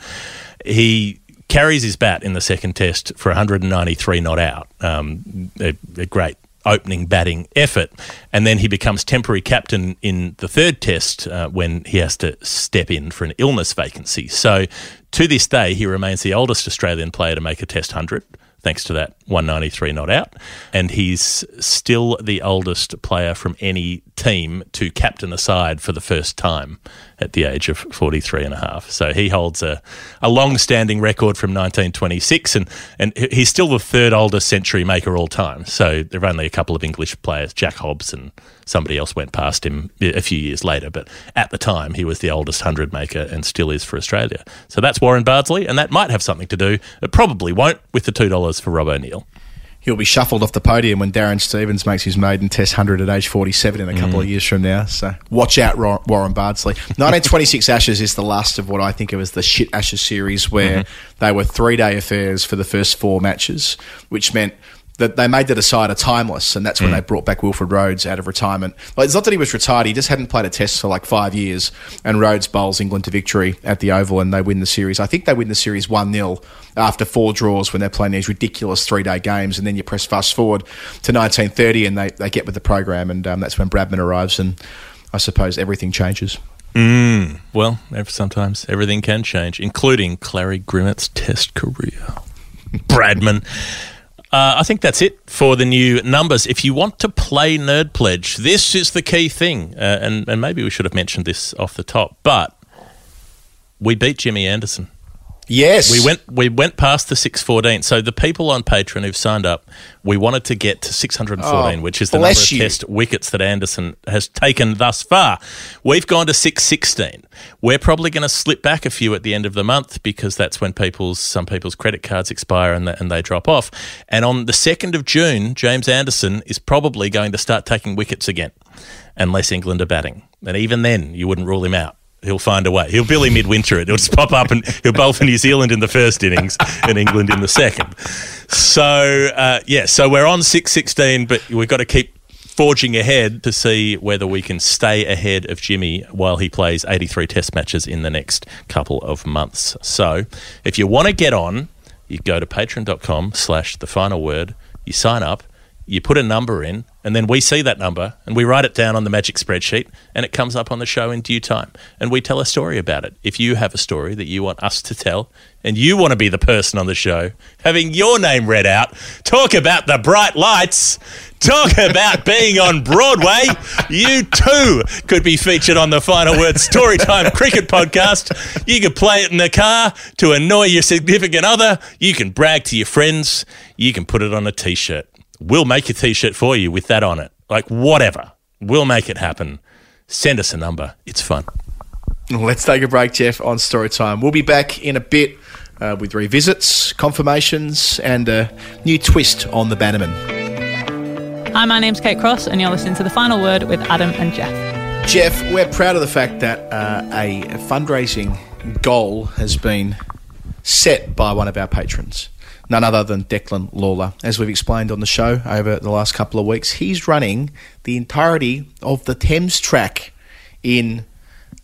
He carries his bat in the second test for 193 not out. Um, a, a great opening batting effort. And then he becomes temporary captain in the third test uh, when he has to step in for an illness vacancy. So to this day, he remains the oldest Australian player to make a test 100. Thanks to that 193 not out. And he's still the oldest player from any team to captain a side for the first time at the age of 43 and a half. So he holds a, a long standing record from 1926, and, and he's still the third oldest century maker all time. So there are only a couple of English players, Jack Hobbs and somebody else went past him a few years later. But at the time, he was the oldest 100 maker and still is for Australia. So that's Warren Bardsley, and that might have something to do, it probably won't, with the $2 for Rob O'Neill. He'll be shuffled off the podium when Darren Stevens makes his maiden Test hundred at age forty seven in a couple Mm. of years from now. So watch out, Warren Bardsley. Nineteen twenty six Ashes is the last of what I think of as the shit Ashes series, where Mm-hmm. they were three day affairs for the first four matches, which meant. That they made the decider timeless, and that's when Mm. they brought back Wilfred Rhodes out of retirement. Like, it's not that he was retired; he just hadn't played a test for like five years. And Rhodes bowls England to victory at the Oval, and they win the series. I think they win the series one 0 after four draws when they're playing these ridiculous three day games. And then you press fast forward to 1930, and they, they get with the program, and um, that's when Bradman arrives, and I suppose everything changes. Mm, well, sometimes everything can change, including Clarrie Grimmett's Test career. Bradman. Uh, I think that's it for the new numbers. If you want to play Nerd Pledge, this is the key thing. Uh, and, and maybe we should have mentioned this off the top, but we beat Jimmy Anderson. Yes. We went we went past the 614. So the people on Patreon who've signed up, we wanted to get to 614, Oh, which is the number of you. test wickets that Anderson has taken thus far. We've gone to 616. We're probably going to slip back a few at the end of the month because that's when people's some people's credit cards expire and, they- and they drop off. And on the 2nd of June, James Anderson is probably going to start taking wickets again unless England are batting. And even then, you wouldn't rule him out. He'll find a way. He'll Billy midwinter it. He'll just pop up and he'll bowl for New Zealand in the first innings and England in the second. So uh, yeah, so we're on six sixteen, but we've got to keep forging ahead to see whether we can stay ahead of Jimmy while he plays eighty three Test matches in the next couple of months. So if you want to get on, you go to patreon.com slash the final word. You sign up. You put a number in, and then we see that number and we write it down on the magic spreadsheet, and it comes up on the show in due time. And we tell a story about it. If you have a story that you want us to tell, and you want to be the person on the show having your name read out, talk about the bright lights, talk about being on Broadway, you too could be featured on the Final Word Storytime Cricket Podcast. You could play it in the car to annoy your significant other. You can brag to your friends. You can put it on a t shirt. We'll make a t shirt for you with that on it. Like, whatever. We'll make it happen. Send us a number. It's fun. Let's take a break, Geoff, on story time. We'll be back in a bit uh, with revisits, confirmations, and a new twist on the Bannerman. Hi, my name's Kate Cross, and you're listening to The Final Word with Adam and Geoff. Geoff, we're proud of the fact that uh, a fundraising goal has been set by one of our patrons, none other than Declan Lawlor. As we've explained on the show over the last couple of weeks, he's running the entirety of the Thames track in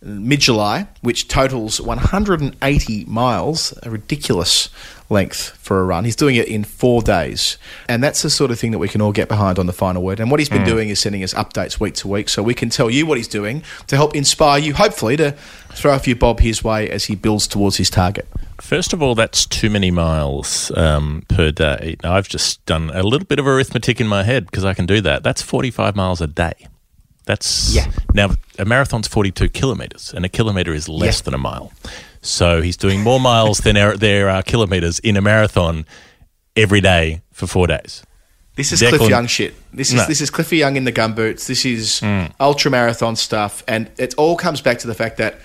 mid July, which totals 180 miles, a ridiculous length for a run. He's doing it in four days. And that's the sort of thing that we can all get behind on the final word. And what he's been Mm. doing is sending us updates week to week so we can tell you what he's doing to help inspire you, hopefully, to throw a few bob his way as he builds towards his target. First of all, that's too many miles um, per day. Now, I've just done a little bit of arithmetic in my head because I can do that. That's 45 miles a day. That's Yeah. Now a marathon's 42 kilometers, and a kilometer is less Yeah. than a mile. So he's doing more miles than there, there are kilometers in a marathon every day for four days. This is Declan- Cliff Young shit. This is No. this is Cliffy Young in the gumboots. This is Mm. ultra marathon stuff, and it all comes back to the fact that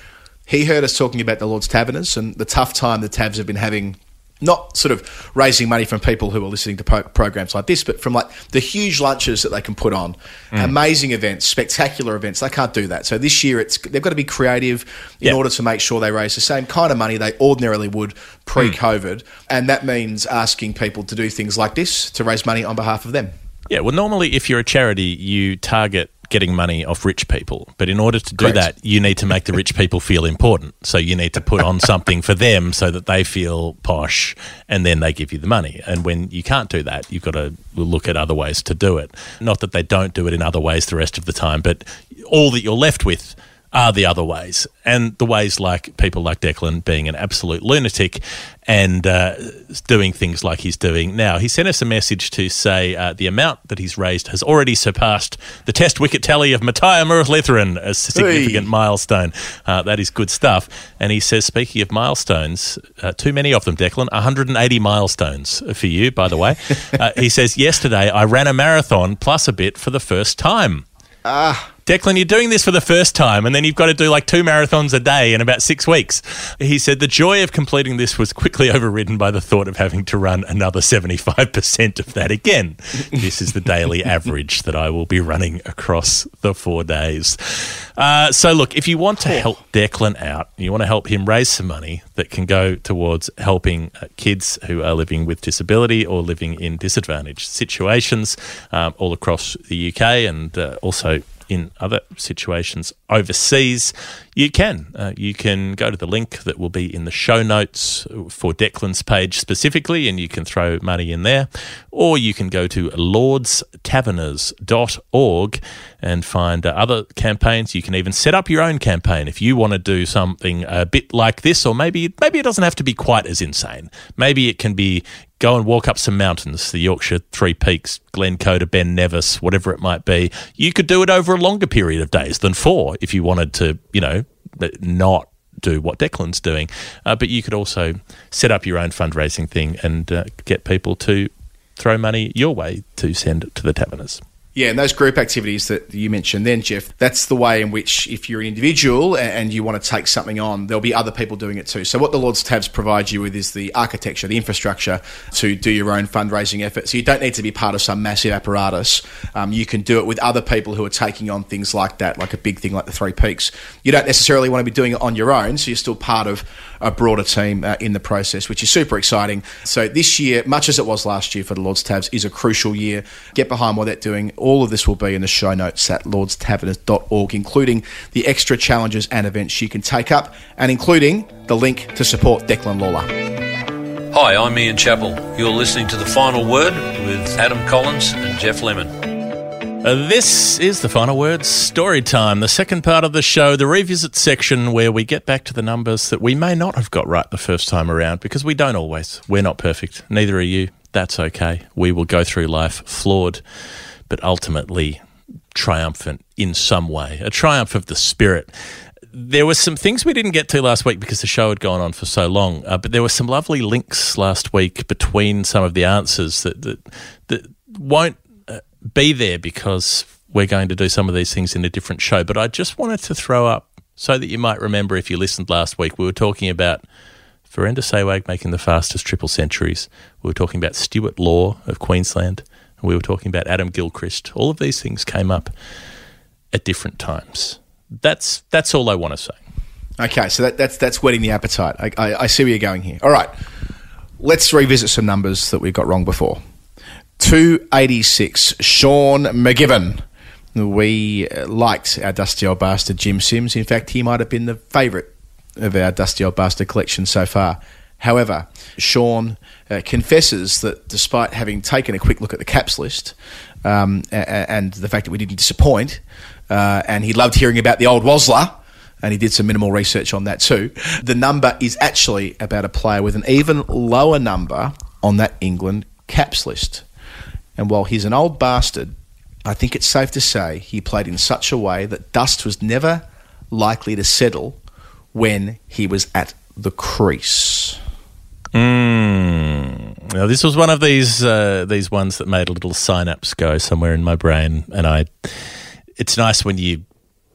he heard us talking about the Lord's Taverners and the tough time the Tavs have been having. Not sort of raising money from people who are listening to pro- programs like this, but from like the huge lunches that they can put on, Mm. amazing events, spectacular events. They can't do that. So this year, it's they've got to be creative in Yeah. order to make sure they raise the same kind of money they ordinarily would pre-COVID, and that means asking people to do things like this to raise money on behalf of them. Yeah, well, normally if you're a charity, you target getting money off rich people. But in order to do Correct. that, you need to make the rich people feel important. So you need to put on something for them so that they feel posh and then they give you the money. And when you can't do that, you've got to look at other ways to do it. Not that they don't do it in other ways the rest of the time, but all that you're left with are the other ways. And the ways like people like Declan being an absolute lunatic and uh, doing things like he's doing now. He sent us a message to say uh, the amount that he's raised has already surpassed the test wicket tally of Muttiah Muralitharan, a significant Hey. milestone. Uh, that is good stuff. And he says, speaking of milestones, uh, too many of them, Declan, 180 milestones for you, by the way. uh, he says, yesterday I ran a marathon plus a bit for the first time. Ah, Declan, you're doing this for the first time, and then you've got to do like two marathons a day in about six weeks. He said the joy of completing this was quickly overridden by the thought of having to run another 75% of that again. this is the daily average that I will be running across the four days. Uh, so, look, if you want to help Declan out, you want to help him raise some money that can go towards helping uh, kids who are living with disability or living in disadvantaged situations um, all across the UK and uh, also in other situations overseas, you can. Uh, you can go to the link that will be in the show notes for Declan's page specifically, and you can throw money in there. Or you can go to lordstaverners.org and find uh, other campaigns. You can even set up your own campaign if you want to do something a bit like this, or maybe maybe it doesn't have to be quite as insane. Maybe it can be go and walk up some mountains, the Yorkshire Three Peaks, Glencoe to Ben Nevis, whatever it might be. You could do it over a longer period of days than four if you wanted to, you know, not do what Declan's doing. Uh, but you could also set up your own fundraising thing and uh, get people to throw money your way to send to the taverners. Yeah, and those group activities that you mentioned then, Geoff, that's the way in which if you're an individual and you want to take something on, there'll be other people doing it too. So what the Lord's Tavs provide you with is the architecture, the infrastructure to do your own fundraising effort. So you don't need to be part of some massive apparatus. Um, you can do it with other people who are taking on things like that, like a big thing like the Three Peaks. You don't necessarily want to be doing it on your own, so you're still part of a broader team uh, in the process, which is super exciting. So this year, much as it was last year for the Lord's Tavs, is a crucial year. Get behind what they're doing. All of this will be in the show notes at lordstaverners.org, including the extra challenges and events you can take up, and including the link to support Declan Lawlor. Hi, I'm Ian Chappell. You're listening to The Final Word with Adam Collins and Geoff Lemon. Uh, this is the final word story time, the second part of the show, the revisit section where we get back to the numbers that we may not have got right the first time around because we don't always. We're not perfect. Neither are you. That's okay. We will go through life flawed, but ultimately triumphant in some way, a triumph of the spirit. There were some things we didn't get to last week because the show had gone on for so long, uh, but there were some lovely links last week between some of the answers that that, that won't be there because we're going to do some of these things in a different show. But I just wanted to throw up so that you might remember if you listened last week, we were talking about Virender Sehwag making the fastest triple centuries. We were talking about Stuart Law of Queensland. And we were talking about Adam Gilchrist. All of these things came up at different times. That's that's all I want to say. Okay, so that, that's that's whetting the appetite. I, I, I see where you're going here. All right, let's revisit some numbers that we got wrong before. 286, Sean McGibbon. We liked our dusty old bastard Jim Sims. In fact, he might have been the favourite of our dusty old bastard collection so far. However, Sean uh, confesses that despite having taken a quick look at the caps list um, and the fact that we didn't disappoint, uh, and he loved hearing about the old Wasler, and he did some minimal research on that too. The number is actually about a player with an even lower number on that England caps list. And while he's an old bastard, I think it's safe to say he played in such a way that dust was never likely to settle when he was at the crease. Mm. Now, this was one of these uh, these ones that made a little synapse go somewhere in my brain, and I. It's nice when you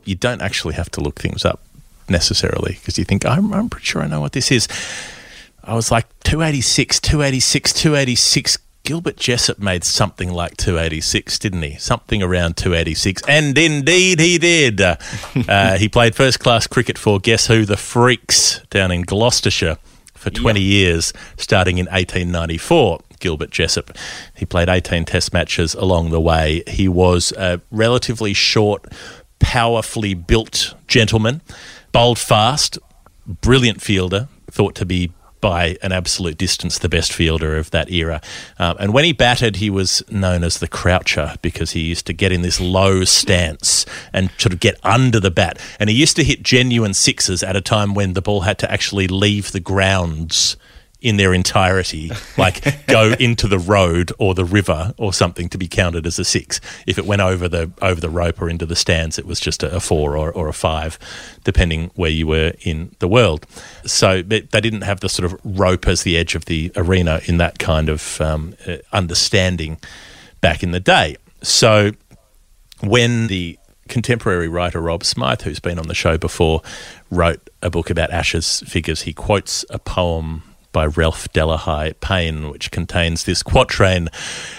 you don't actually have to look things up necessarily because you think I'm, I'm pretty sure I know what this is. I was like 286, 286, 286 Gilbert Jessop made something like 286, didn't he? Something around 286. And indeed he did. Uh, uh, he played first class cricket for Guess Who? The Freaks down in Gloucestershire for 20 yep. years, starting in 1894. Gilbert Jessop. He played 18 test matches along the way. He was a relatively short, powerfully built gentleman, bowled fast, brilliant fielder, thought to be by an absolute distance the best fielder of that era. Um, and when he batted, he was known as the croucher because he used to get in this low stance and sort of get under the bat. And he used to hit genuine sixes at a time when the ball had to actually leave the grounds in their entirety, like go into the road or the river or something to be counted as a six. If it went over the over the rope or into the stands, it was just a, a four or, or a five, depending where you were in the world. So they didn't have the sort of rope as the edge of the arena in that kind of um, uh, understanding back in the day. So when the contemporary writer Rob Smyth, who's been on the show before, wrote a book about Ashes figures. He quotes a poem by Ralph Delahigh Payne, which contains this quatrain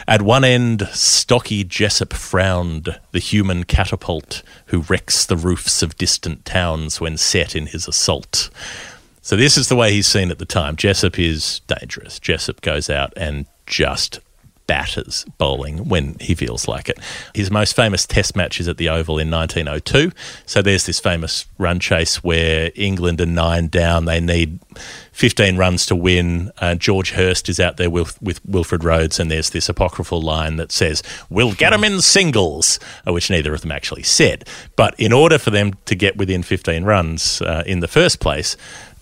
At one end, stocky Jessop frowned, the human catapult who wrecks the roofs of distant towns when set in his assault. So, this is the way he's seen at the time. Jessop is dangerous. Jessop goes out and just batters bowling when he feels like it. His most famous test match is at the Oval in 1902. So there's this famous run chase where England are nine down. They need 15 runs to win. Uh, George Hirst is out there with, with Wilfred Rhodes, and there's this apocryphal line that says, We'll get them in singles, uh, which neither of them actually said. But in order for them to get within 15 runs uh, in the first place,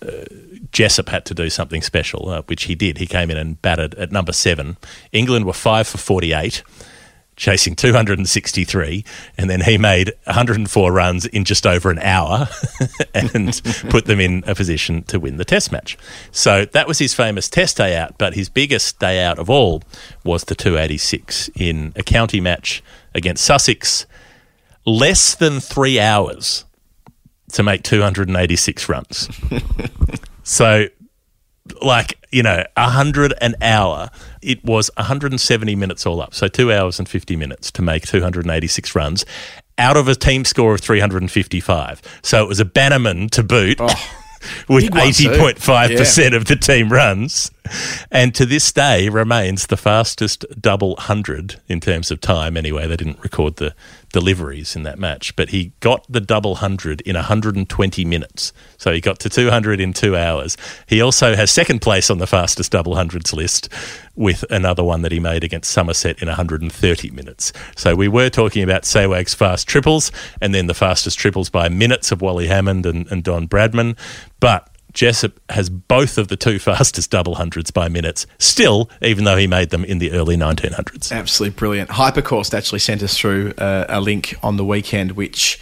uh, Jessop had to do something special, uh, which he did. He came in and batted at number seven. England were five for 48, chasing 263, and then he made 104 runs in just over an hour and put them in a position to win the test match. So that was his famous test day out, but his biggest day out of all was the 286 in a county match against Sussex. Less than three hours to make 286 runs. So, like, you know, a 100 an hour, it was 170 minutes all up. So, two hours and 50 minutes to make 286 runs out of a team score of 355. So, it was a Bannerman to boot. Oh with 80.5% of the team runs. And to this day remains the fastest double hundred in terms of time. Anyway, they didn't record the deliveries in that match, but he got the double hundred in 120 minutes. So he got to 200 in two hours. He also has second place on the fastest double hundreds list with another one that he made against Somerset in 130 minutes. So we were talking about Sehwag's fast triples and then the fastest triples by minutes of Wally Hammond and, and Don Bradman. But Jessop has both of the two fastest double hundreds by minutes still, even though he made them in the early 1900s. Absolutely brilliant. Hypercourse actually sent us through uh, a link on the weekend which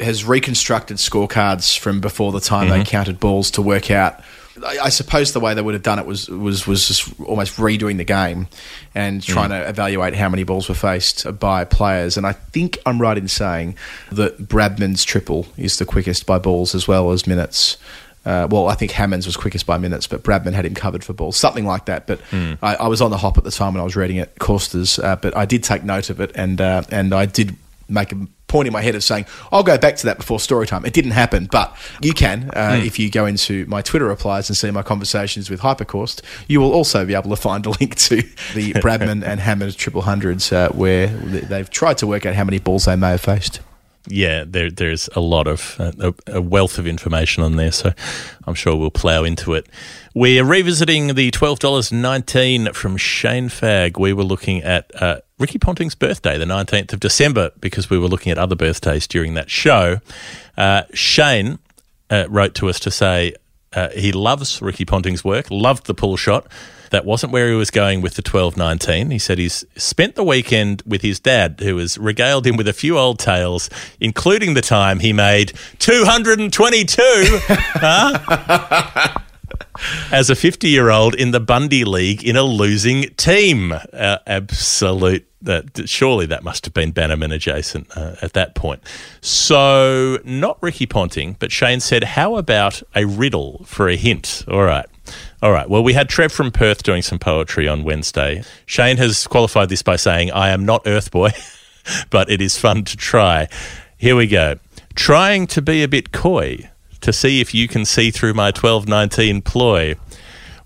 has reconstructed scorecards from before the time mm-hmm. they counted balls to work out. I, I suppose the way they would have done it was was was just almost redoing the game and trying mm. to evaluate how many balls were faced by players. And I think I'm right in saying that Bradman's triple is the quickest by balls as well as minutes. Uh, well, I think Hammond's was quickest by minutes, but Bradman had him covered for balls, something like that. But mm. I, I, was on the hop at the time when I was reading it, Coasters, uh, but I did take note of it, and uh, and I did make a point in my head of saying I'll go back to that before story time. It didn't happen, but you can mm. if you go into my Twitter replies and see my conversations with Hypercourse. You will also be able to find a link to the Bradman and Hammond triple hundreds uh, where they've tried to work out how many balls they may have faced yeah, there, there's a lot of uh, a, wealth of information on there, so I'm sure we'll plough into it. We're revisiting the twelve dollars nineteen from Shane Fag. We were looking at uh, Ricky Ponting's birthday, the nineteenth of December, because we were looking at other birthdays during that show. Uh, Shane uh, wrote to us to say uh, he loves Ricky Ponting's work, loved the pull shot that wasn't where he was going with the 1219. He said he's spent the weekend with his dad, who has regaled him with a few old tales, including the time he made 222 huh? as a 50 year old in the Bundy League in a losing team. Uh, absolute. Surely that must have been Bannerman adjacent uh, at that point. So not Ricky Ponting, but Shane said, "How about a riddle for a hint?" All right. All right. Well, we had Trev from Perth doing some poetry on Wednesday. Shane has qualified this by saying, I am not Urthboy, but it is fun to try. Here we go. Trying to be a bit coy to see if you can see through my 1219 ploy.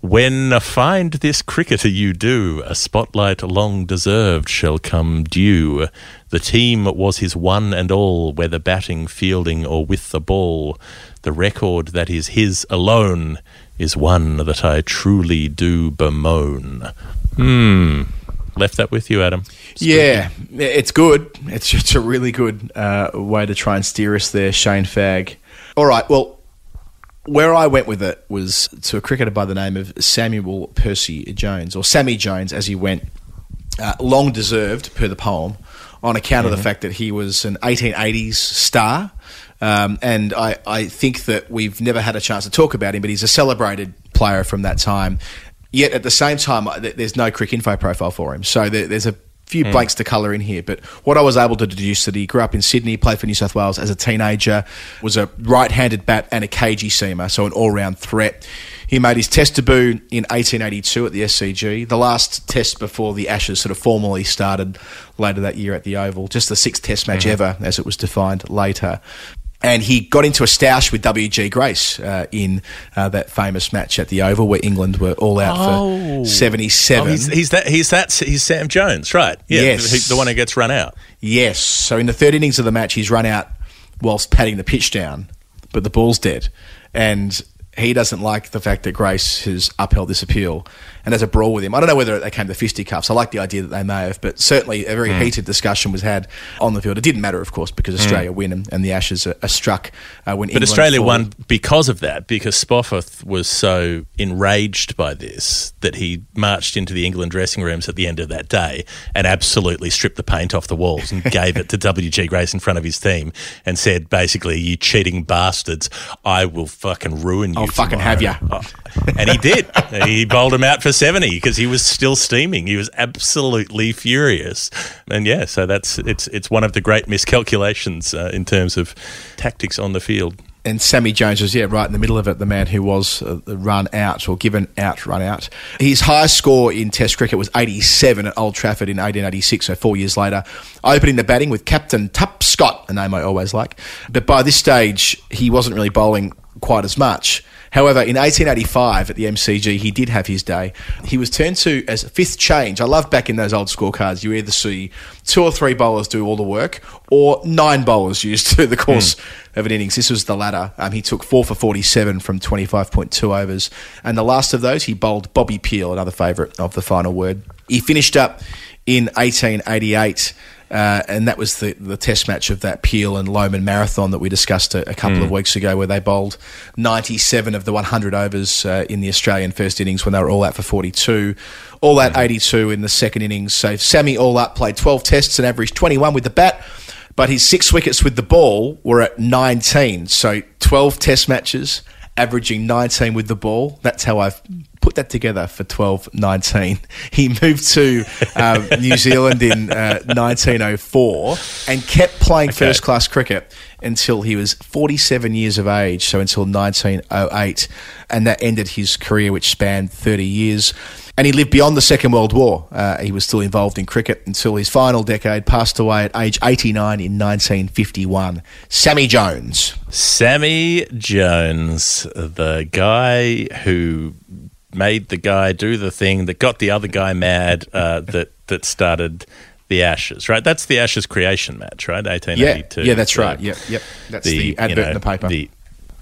When find this cricketer you do, a spotlight long deserved shall come due. The team was his one and all, whether batting, fielding, or with the ball. The record that is his alone is one that I truly do bemoan. Hmm. Left that with you, Adam. Yeah, it's good. It's, it's a really good uh, way to try and steer us there, Shane Fag. All right, well, where I went with it was to a cricketer by the name of Samuel Percy Jones, or Sammy Jones, as he went. Uh, long deserved, per the poem, on account mm-hmm. of the mm-hmm. fact that he was an 1880s star. Um, and I, I think that we've never had a chance to talk about him, but he's a celebrated player from that time. Yet at the same time, there's no Cricinfo profile for him. So there's a few Mm. blanks to colour in here, but what I was able to deduce that he grew up in Sydney, played for New South Wales as a teenager, was a right-handed bat and a cagey seamer, so an all-round threat. He made his Test debut in 1882 at the SCG, the last Test before the Ashes sort of formally started later that year at the Oval, just the sixth Test match Mhm. ever, as it was defined later. And he got into a stoush with W.G. Grace uh, in uh, that famous match at the Oval where England were all out Oh. for 77. Oh, he's, he's that. He's that. He's Sam Jones, right? Yeah, Yes. the, the one who gets run out. Yes. So in the third innings of the match, he's run out whilst patting the pitch down, but the ball's dead. And he doesn't like the fact that Grace has upheld this appeal and has a brawl with him. I don't know whether they came to fisticuffs. I like the idea that they may have, but certainly a very Mm. heated discussion was had on the field. It didn't matter, of course, because Australia win and, and the Ashes are, are struck uh, when But England Australia won because of that, because Spofforth was so enraged by this that he marched into the England dressing rooms at the end of that day and absolutely stripped the paint off the walls and gave it to WG Grace in front of his team and said, basically, you cheating bastards, I will fucking ruin you. I'll fucking have tomorrow." ya. Oh. And he did. he bowled him out for 70 because he was still steaming. He was absolutely furious. And yeah, so that's it's it's one of the great miscalculations uh, in terms of tactics on the field. and Sammy Jones was yeah right in the middle of it. The man who was uh, run out or given out, run out. His highest score in Test cricket was 87 at Old Trafford in 1886, so four years later. Opening the batting with Captain Tup Scott, a name I always like. But by this stage, he wasn't really bowling quite as much. However, in 1885 at the MCG, he did have his day. He was turned to as fifth change. I love back in those old scorecards, you either see two or three bowlers do all the work, or nine bowlers used through the course of an innings. This was the latter. Um, he took four for 47 from 25.2 overs. And the last of those, he bowled Bobby Peel, another favourite of the final word. He finished up in 1888. Uh, and that was the, the test match of that Peel and Lohmann marathon that we discussed a, a couple Mm. of weeks ago, where they bowled 97 of the 100 overs uh, in the Australian first innings when they were all out for 42. All that 82 in the second innings. So Sammy all up played 12 tests and averaged 21 with the bat, but his six wickets with the ball were at 19. So 12 test matches, averaging 19 with the ball. That's how I've put that together for 12 19. He moved to um, New Zealand in uh, 1904 and kept playing first class cricket until he was 47 years of age, so until 1908. And that ended his career, which spanned 30 years. And he lived beyond the Second World War. Uh, he was still involved in cricket until his final decade, passed away at age 89 in 1951. Sammy Jones. Sammy Jones, the guy who made the guy do the thing that got the other guy mad uh, that that started the Ashes, right? That's the Ashes creation match, right? 1882. Yeah, yeah, that's So right. Yep, yep. That's the advert in the paper. The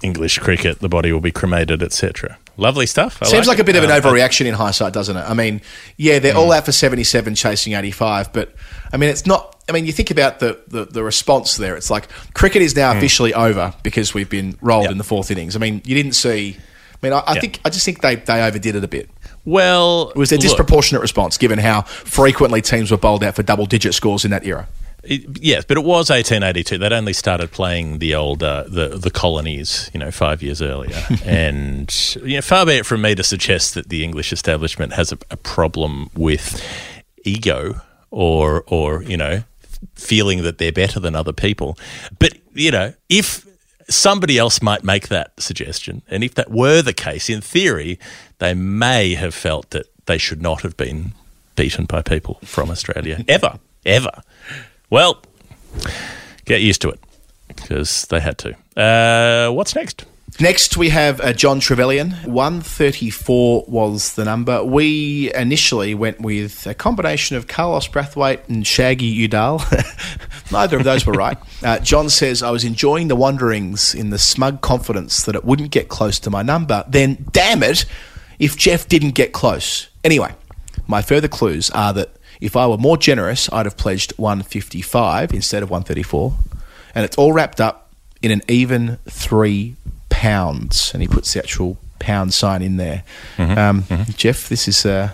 English cricket, the body will be cremated, etc. Lovely stuff. I Seems like, a bit of an Um, overreaction in hindsight, doesn't it? I mean, yeah, they're all out for 77 chasing 85, but I mean, it's not. I mean, you think about the, the, the response there. It's like cricket is now Mm. officially over because we've been rolled in the fourth innings. I mean, you didn't see. I mean, I, I Yeah. think I just think they, they overdid it a bit. Well, It was a look, disproportionate response given how frequently teams were bowled out for double digit scores in that era. It, yes, but it was 1882. They'd only started playing the old uh, the the colonies, you know, five years earlier. and you know, far be it from me to suggest that the English establishment has a, a problem with ego or or you know feeling that they're better than other people. But you know, if somebody else might make that suggestion, and if that were the case, in theory, they may have felt that they should not have been beaten by people from Australia ever, ever. Well, get used to it because they had to. Uh, what's next? Next, we have uh, John Trevelyan. 134 was the number. We initially went with a combination of Carlos Brathwaite and Shaggy Udal. Neither of those were right. Uh, John says, I was enjoying the wanderings in the smug confidence that it wouldn't get close to my number. Then, damn it, if Geoff didn't get close. Anyway, my further clues are that if I were more generous, I'd have pledged 155 instead of 134. And it's all wrapped up in an even three pounds. And he puts the actual pound sign in there. Mhm, Um, Geoff, this is uh,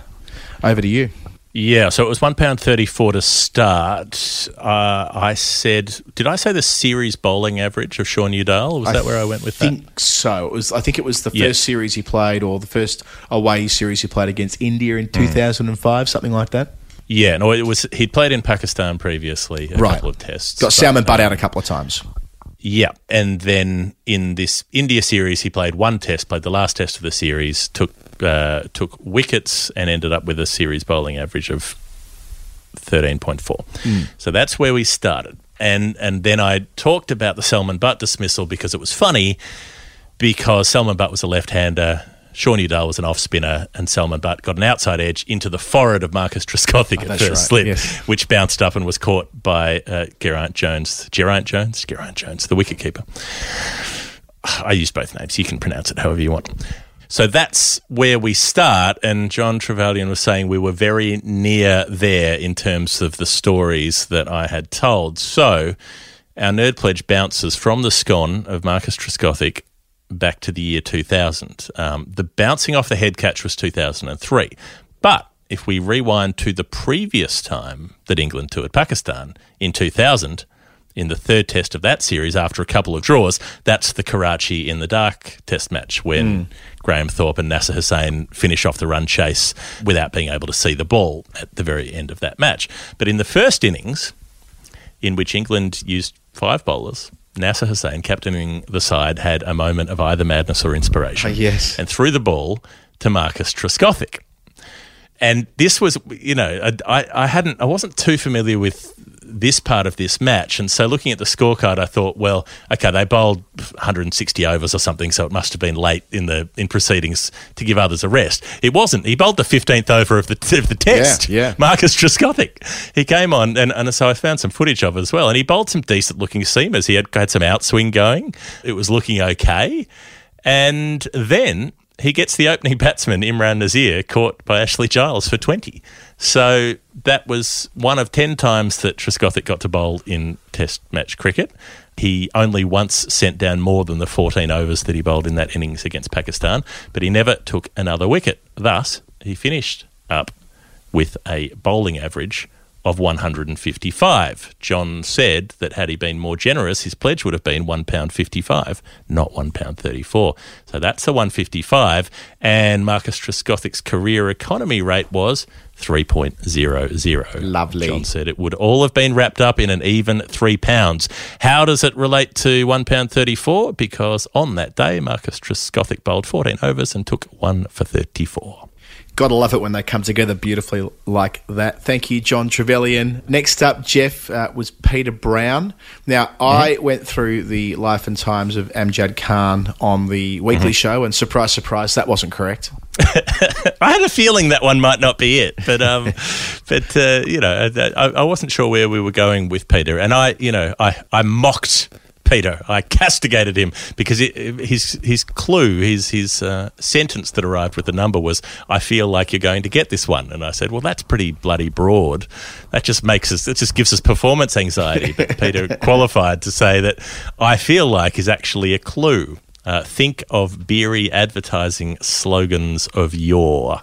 over to you. Yeah, so it was one pound thirty-four to start. Uh, I said, did I say the series bowling average of Shaun Udal? Was that where I went with that? I think so. It was. I think it was the Yeah. first series he played, or the first away series he played against India in Hmm. 2005, something like that. Yeah, no, it was he'd played in Pakistan previously, a Right. couple of tests. Got but, Salman Butt um, out a couple of times. Yeah, and then in this India series, he played one test, played the last test of the series, took uh, took wickets, and ended up with a series bowling average of thirteen point four. Mm. So that's where we started, and and then I talked about the Salman Butt dismissal because it was funny, because Salman Butt was a left-hander. Shaun Udal was an off spinner, and Salman Butt got an outside edge into the forehead of Marcus Trescothick Oh, at first right, slip, yes. which bounced up and was caught by uh, Geraint Jones. Geraint Jones? Geraint Jones, the wicketkeeper. I use both names. You can pronounce it however you want. So that's where we start. And John Trevelyan was saying we were very near there in terms of the stories that I had told. So our nerd pledge bounces from the scone of Marcus Trescothick back to the year 2000. Um, the bouncing off the head catch was 2003. But if we rewind to the previous time that England toured Pakistan in 2000, in the third test of that series after a couple of draws, that's the Karachi in the dark test match when Mm. Graham Thorpe and Nasser Hussain finish off the run chase without being able to see the ball at the very end of that match. But in the first innings, in which England used five bowlers, Nasser Hussain, captaining the side, had a moment of either madness or inspiration. Oh, yes. And threw the ball to Marcus Trescothick. And this was, you know, I, I hadn't, I wasn't too familiar with this part of this match. And so looking at the scorecard, I thought, well, okay, they bowled 160 overs or something, so it must have been late in the in proceedings to give others a rest. It wasn't. He bowled the 15th over of the, of the test. Yeah, yeah. Marcus Trescothick. He came on, and, and so I found some footage of it as well. And he bowled some decent looking seamers. He had, had some outswing going. It was looking okay. And then he gets the opening batsman, Imran Nazir, caught by Ashley Giles for 20. So that was one of 10 times that Trescothick got to bowl in Test match cricket. He only once sent down more than the 14 overs that he bowled in that innings against Pakistan, but he never took another wicket. Thus, he finished up with a bowling average of 155. John said that had he been more generous, his pledge would have been £1.55, not £1.34. So that's a 155. And Marcus Trescothick's career economy rate was 3.00. Lovely. John said it would all have been wrapped up in an even £3. How does it relate to £1.34? Because on that day, Marcus Trescothick bowled 14 overs and took one for 34. Gotta love it when they come together beautifully like that. Thank you, John Trevelyan. Next up, Geoff, uh, was Peter Brown. Now, I went through the life and times of Amjad Khan on the weekly Mhm. show, and surprise, surprise, that wasn't correct. I had a feeling that one might not be it, but um, but uh, you know, I, I wasn't sure where we were going with Peter, and I, you know, I I mocked Peter, I castigated him because it, his his clue, his his uh, sentence that arrived with the number was, "I feel like you're going to get this one," and I said, "Well, that's pretty bloody broad. That just makes us, it just gives us performance anxiety." But Peter qualified to say that, "I feel like" is actually a clue. Uh, think of beery advertising slogans of yore.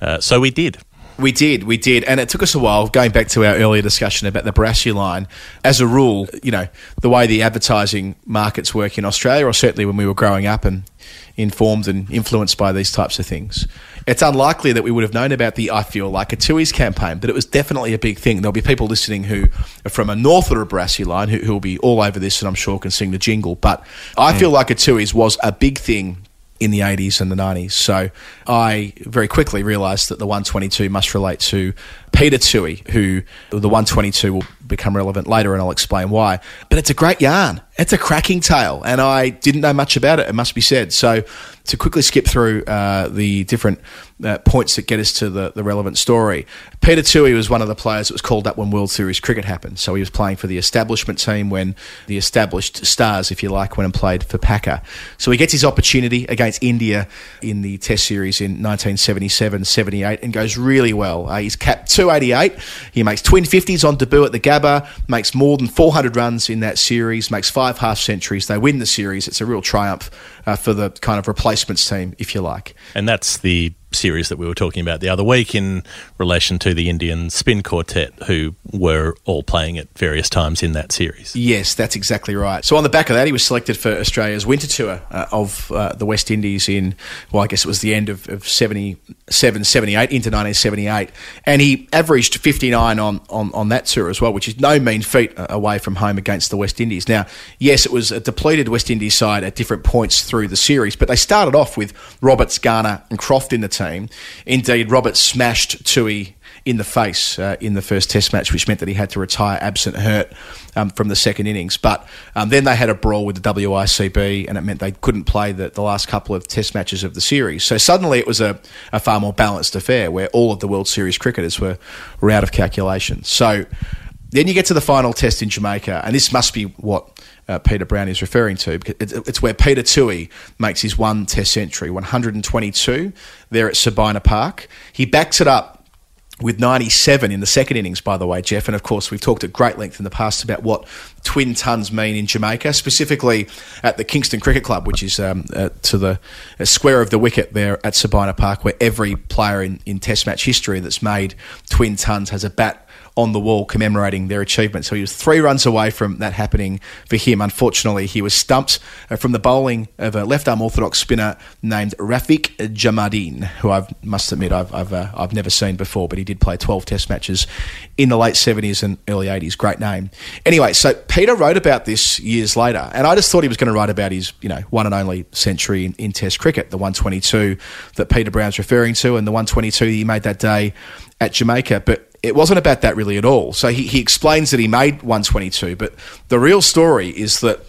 Uh, so we did. We did, we did, and it took us a while. Going back to our earlier discussion about the Barassi line, as a rule, you know the way the advertising markets work in Australia, or certainly when we were growing up and informed and influenced by these types of things, it's unlikely that we would have known about the "I Feel Like a Tooheys campaign, but it was definitely a big thing. There'll be people listening who are from a north or a Barassi line who will be all over this, and I'm sure can sing the jingle. But "I mm. Feel Like a Tooheys was a big thing in the 80s and the 90s. So I very quickly realised that the 122 must relate to Peter Toohey, who the 122 will become relevant later, and I'll explain why. But it's a great yarn. It's a cracking tale, and I didn't know much about it, it must be said. So to quickly skip through uh, the different uh, points that get us to the, the relevant story, Peter Toohey was one of the players that was called up when World Series cricket happened. So he was playing for the establishment team when the established stars, if you like, went and played for Packer. So he gets his opportunity against India in the Test series in 1977 78 and goes really well. Uh, he's capped 288. He makes twin 50s on debut at the Gabba, makes more than 400 runs in that series, makes five half centuries. They win the series. It's a real triumph uh, for the kind of replacements team, if you like. And that's the series that we were talking about the other week in relation to the Indian spin quartet, who were all playing at various times in that series. Yes, that's exactly right. So on the back of that, he was selected for Australia's winter tour uh, of uh, the West Indies in, well, I guess it was the end of, of 77, 78 into 1978. And he averaged 59 on, on, on that tour as well, which is no mean feat uh, away from home against the West Indies. Now, yes, it was a depleted West Indies side at different points through the series, but they started off with Roberts, Garner, and Croft in the team. Indeed, Roberts smashed Toohey in the face uh, in the first Test match, which meant that he had to retire absent hurt um, from the second innings. But um, then they had a brawl with the WICB, and it meant they couldn't play the, the last couple of Test matches of the series. So suddenly it was a, a far more balanced affair where all of the World Series cricketers were, were out of calculation. So then you get to the final test in Jamaica, and this must be what uh, Peter Brown is referring to because it's where Peter Toohey makes his one test century, 122 there at Sabina Park. He backs it up with 97 in the second innings, by the way, Geoff. And of course, we've talked at great length in the past about what twin tons mean in Jamaica, specifically at the Kingston Cricket Club, which is um, uh, to the uh, square of the wicket there at Sabina Park, where every player in, in Test match history that's made twin tons has a bat on the wall commemorating their achievement. So he was three runs away from that happening for him. Unfortunately, he was stumped uh, from the bowling of a left arm orthodox spinner named Raphick Jumadeen, who I must admit I've, I've, uh, I've never seen before, but he did play 12 test matches in the late 70s and early 80s. Great name. Anyway, so Peter wrote about this years later, and I just thought he was going to write about his, you know, one and only century in, in Test cricket, the 122 that Peter Brown's referring to, and the 122 he made that day at Jamaica. But it wasn't about that really at all. So he, he explains that he made 122, but the real story is that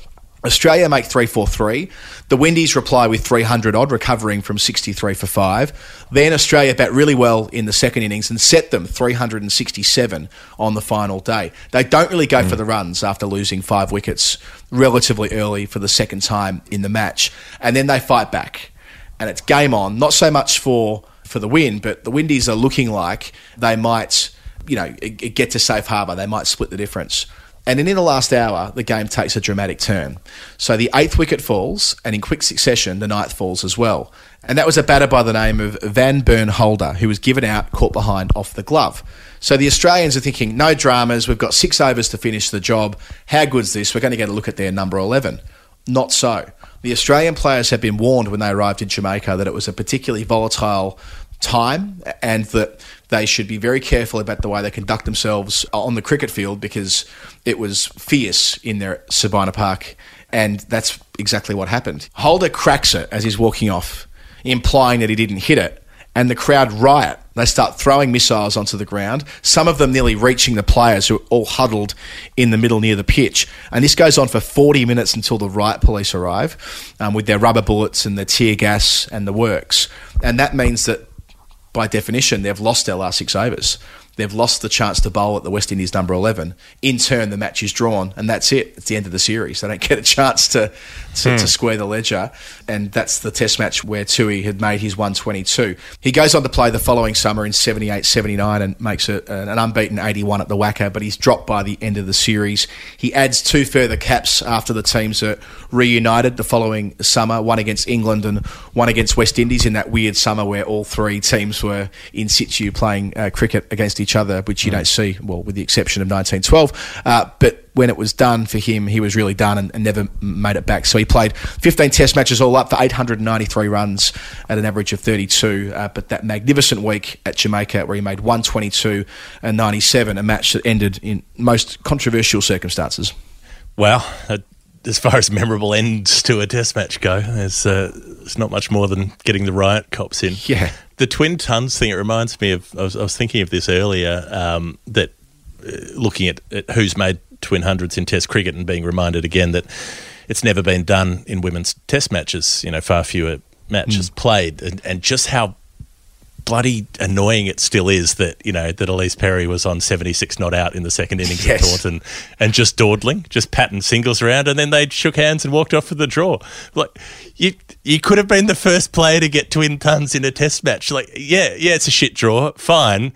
Australia make 343. The Windies reply with 300 odd, recovering from 63 for 5. Then Australia bat really well in the second innings and set them 367 on the final day. They don't really go mm. for the runs after losing five wickets relatively early for the second time in the match. And then they fight back. And it's game on, not so much for, for the win, but the Windies are looking like they might you know, get to safe harbour. They might split the difference. And then in the last hour, the game takes a dramatic turn. So the eighth wicket falls, and in quick succession, the ninth falls as well. And that was a batter by the name of Vanburn Holder, who was given out, caught behind, off the glove. So the Australians are thinking, no dramas, we've got six overs to finish the job. How good's this? We're going to get a look at their number 11. Not so. The Australian players had been warned when they arrived in Jamaica that it was a particularly volatile time and that they should be very careful about the way they conduct themselves on the cricket field because it was fierce in their Sabina Park, and that's exactly what happened. Holder cracks it as he's walking off, implying that he didn't hit it, and the crowd riot. They start throwing missiles onto the ground, some of them nearly reaching the players who are all huddled in the middle near the pitch. And this goes on for 40 minutes until the riot police arrive um, with their rubber bullets and the tear gas and the works. And that means that by definition, they've lost their last six overs. They've lost the chance to bowl at the West Indies number 11. In turn, the match is drawn, and that's it. It's the end of the series. They don't get a chance to, to, hmm. to square the ledger, and that's the test match where Toohey had made his 122. He goes on to play the following summer in 78 79 and makes a, an unbeaten 81 at the WACA, but he's dropped by the end of the series. He adds two further caps after the teams are reunited the following summer one against England and one against West Indies in that weird summer where all three teams were in situ playing uh, cricket against each other, which you mm. don't see, well, with the exception of 1912. Uh, but when it was done for him, he was really done and, and, never made it back. So he played 15 Test matches all up for 893 runs at an average of 32. Uh, but that magnificent week at Jamaica, where he made 122 and 97, a match that ended in most controversial circumstances. Well, as far as memorable ends to a Test match go, it's, uh, there's not much more than getting the riot cops in. Yeah. The twin tons thing, it reminds me of, I was, I was thinking of this earlier, um, that uh, looking at, at who's made twin hundreds in Test cricket and being reminded again that it's never been done in women's Test matches. You know, far fewer matches mm. played, and, and just how bloody annoying it still is that you know that Ellyse Perry was on 76 not out in the second innings yes. of Taunton and just dawdling, just patting singles around, and then they shook hands and walked off for the draw. Like you, you could have been the first player to get twin tons in a Test match. Like yeah, yeah, it's a shit draw, fine,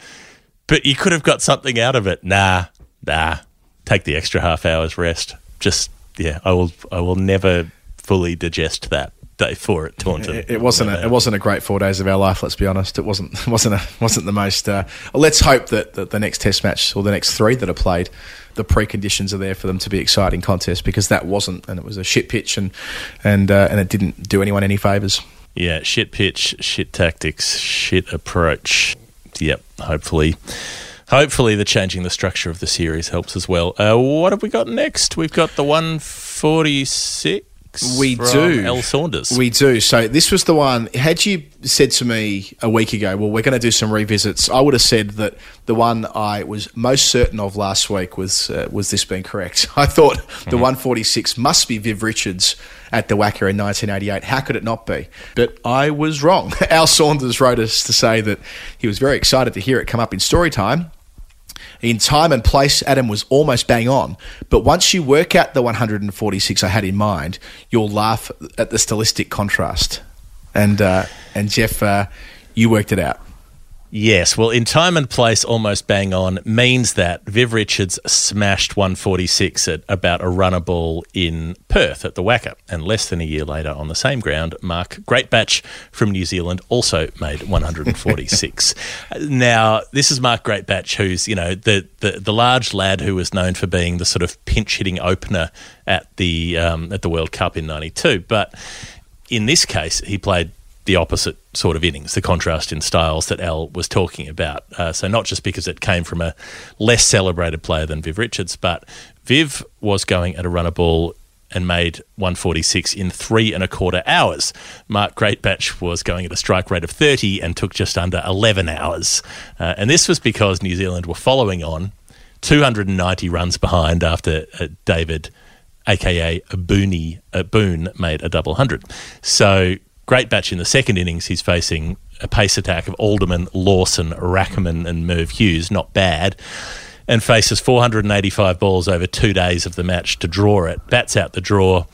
but you could have got something out of it. Nah, nah take the extra half hour's rest. Just yeah, I will I will never fully digest that. day four at Taunton. It, it wasn't. A, it wasn't a great four days of our life. Let's be honest. It wasn't. It wasn't. A, wasn't the most. Uh, let's hope that, that the next Test match or the next three that are played, the preconditions are there for them to be exciting contests because that wasn't, and it was a shit pitch, and and uh, and it didn't do anyone any favors. Yeah, shit pitch, shit tactics, shit approach. Yep. Hopefully. Hopefully, the changing the structure of the series helps as well. Uh, what have we got next? We've got the 146 we do. Al Saunders. We do. So this was the one. Had you said to me a week ago, well, we're going to do some revisits, I would have said that the one I was most certain of last week was uh, was this being correct. I thought mm-hmm. the 146 must be Viv Richards at the WACA in 1988. How could it not be? But I was wrong. Al Saunders wrote us to say that he was very excited to hear it come up in story time in time and place, Adam was almost bang on. But once you work out the 146 I had in mind, you'll laugh at the stylistic contrast. And uh, and Geoff, uh, you worked it out. Yes, well, in time and place, almost bang on means that Viv Richards smashed 146 at about a runner ball in Perth at the WACA. And less than a year later, on the same ground, Mark Greatbatch from New Zealand also made 146. now, this is Mark Greatbatch, who's, you know, the, the, the, large lad who was known for being the sort of pinch hitting opener at the, um, at the World Cup in 92. But in this case, he played the opposite sort of innings, the contrast in styles that Al was talking about. Uh, so, not just because it came from a less celebrated player than Viv Richards, but Viv was going at a runner ball and made 146 in three and a quarter hours. Mark Greatbatch was going at a strike rate of 30 and took just under 11 hours. Uh, and this was because New Zealand were following on 290 runs behind after uh, David aka Booney, uh, Boone, made a double hundred. So Greatbatch in the second innings, he's facing a pace attack of Alderman, Lawson, Rackemann, and Merv Hughes. Not bad. And faces 485 balls over two days of the match to draw it. Bats out the draw.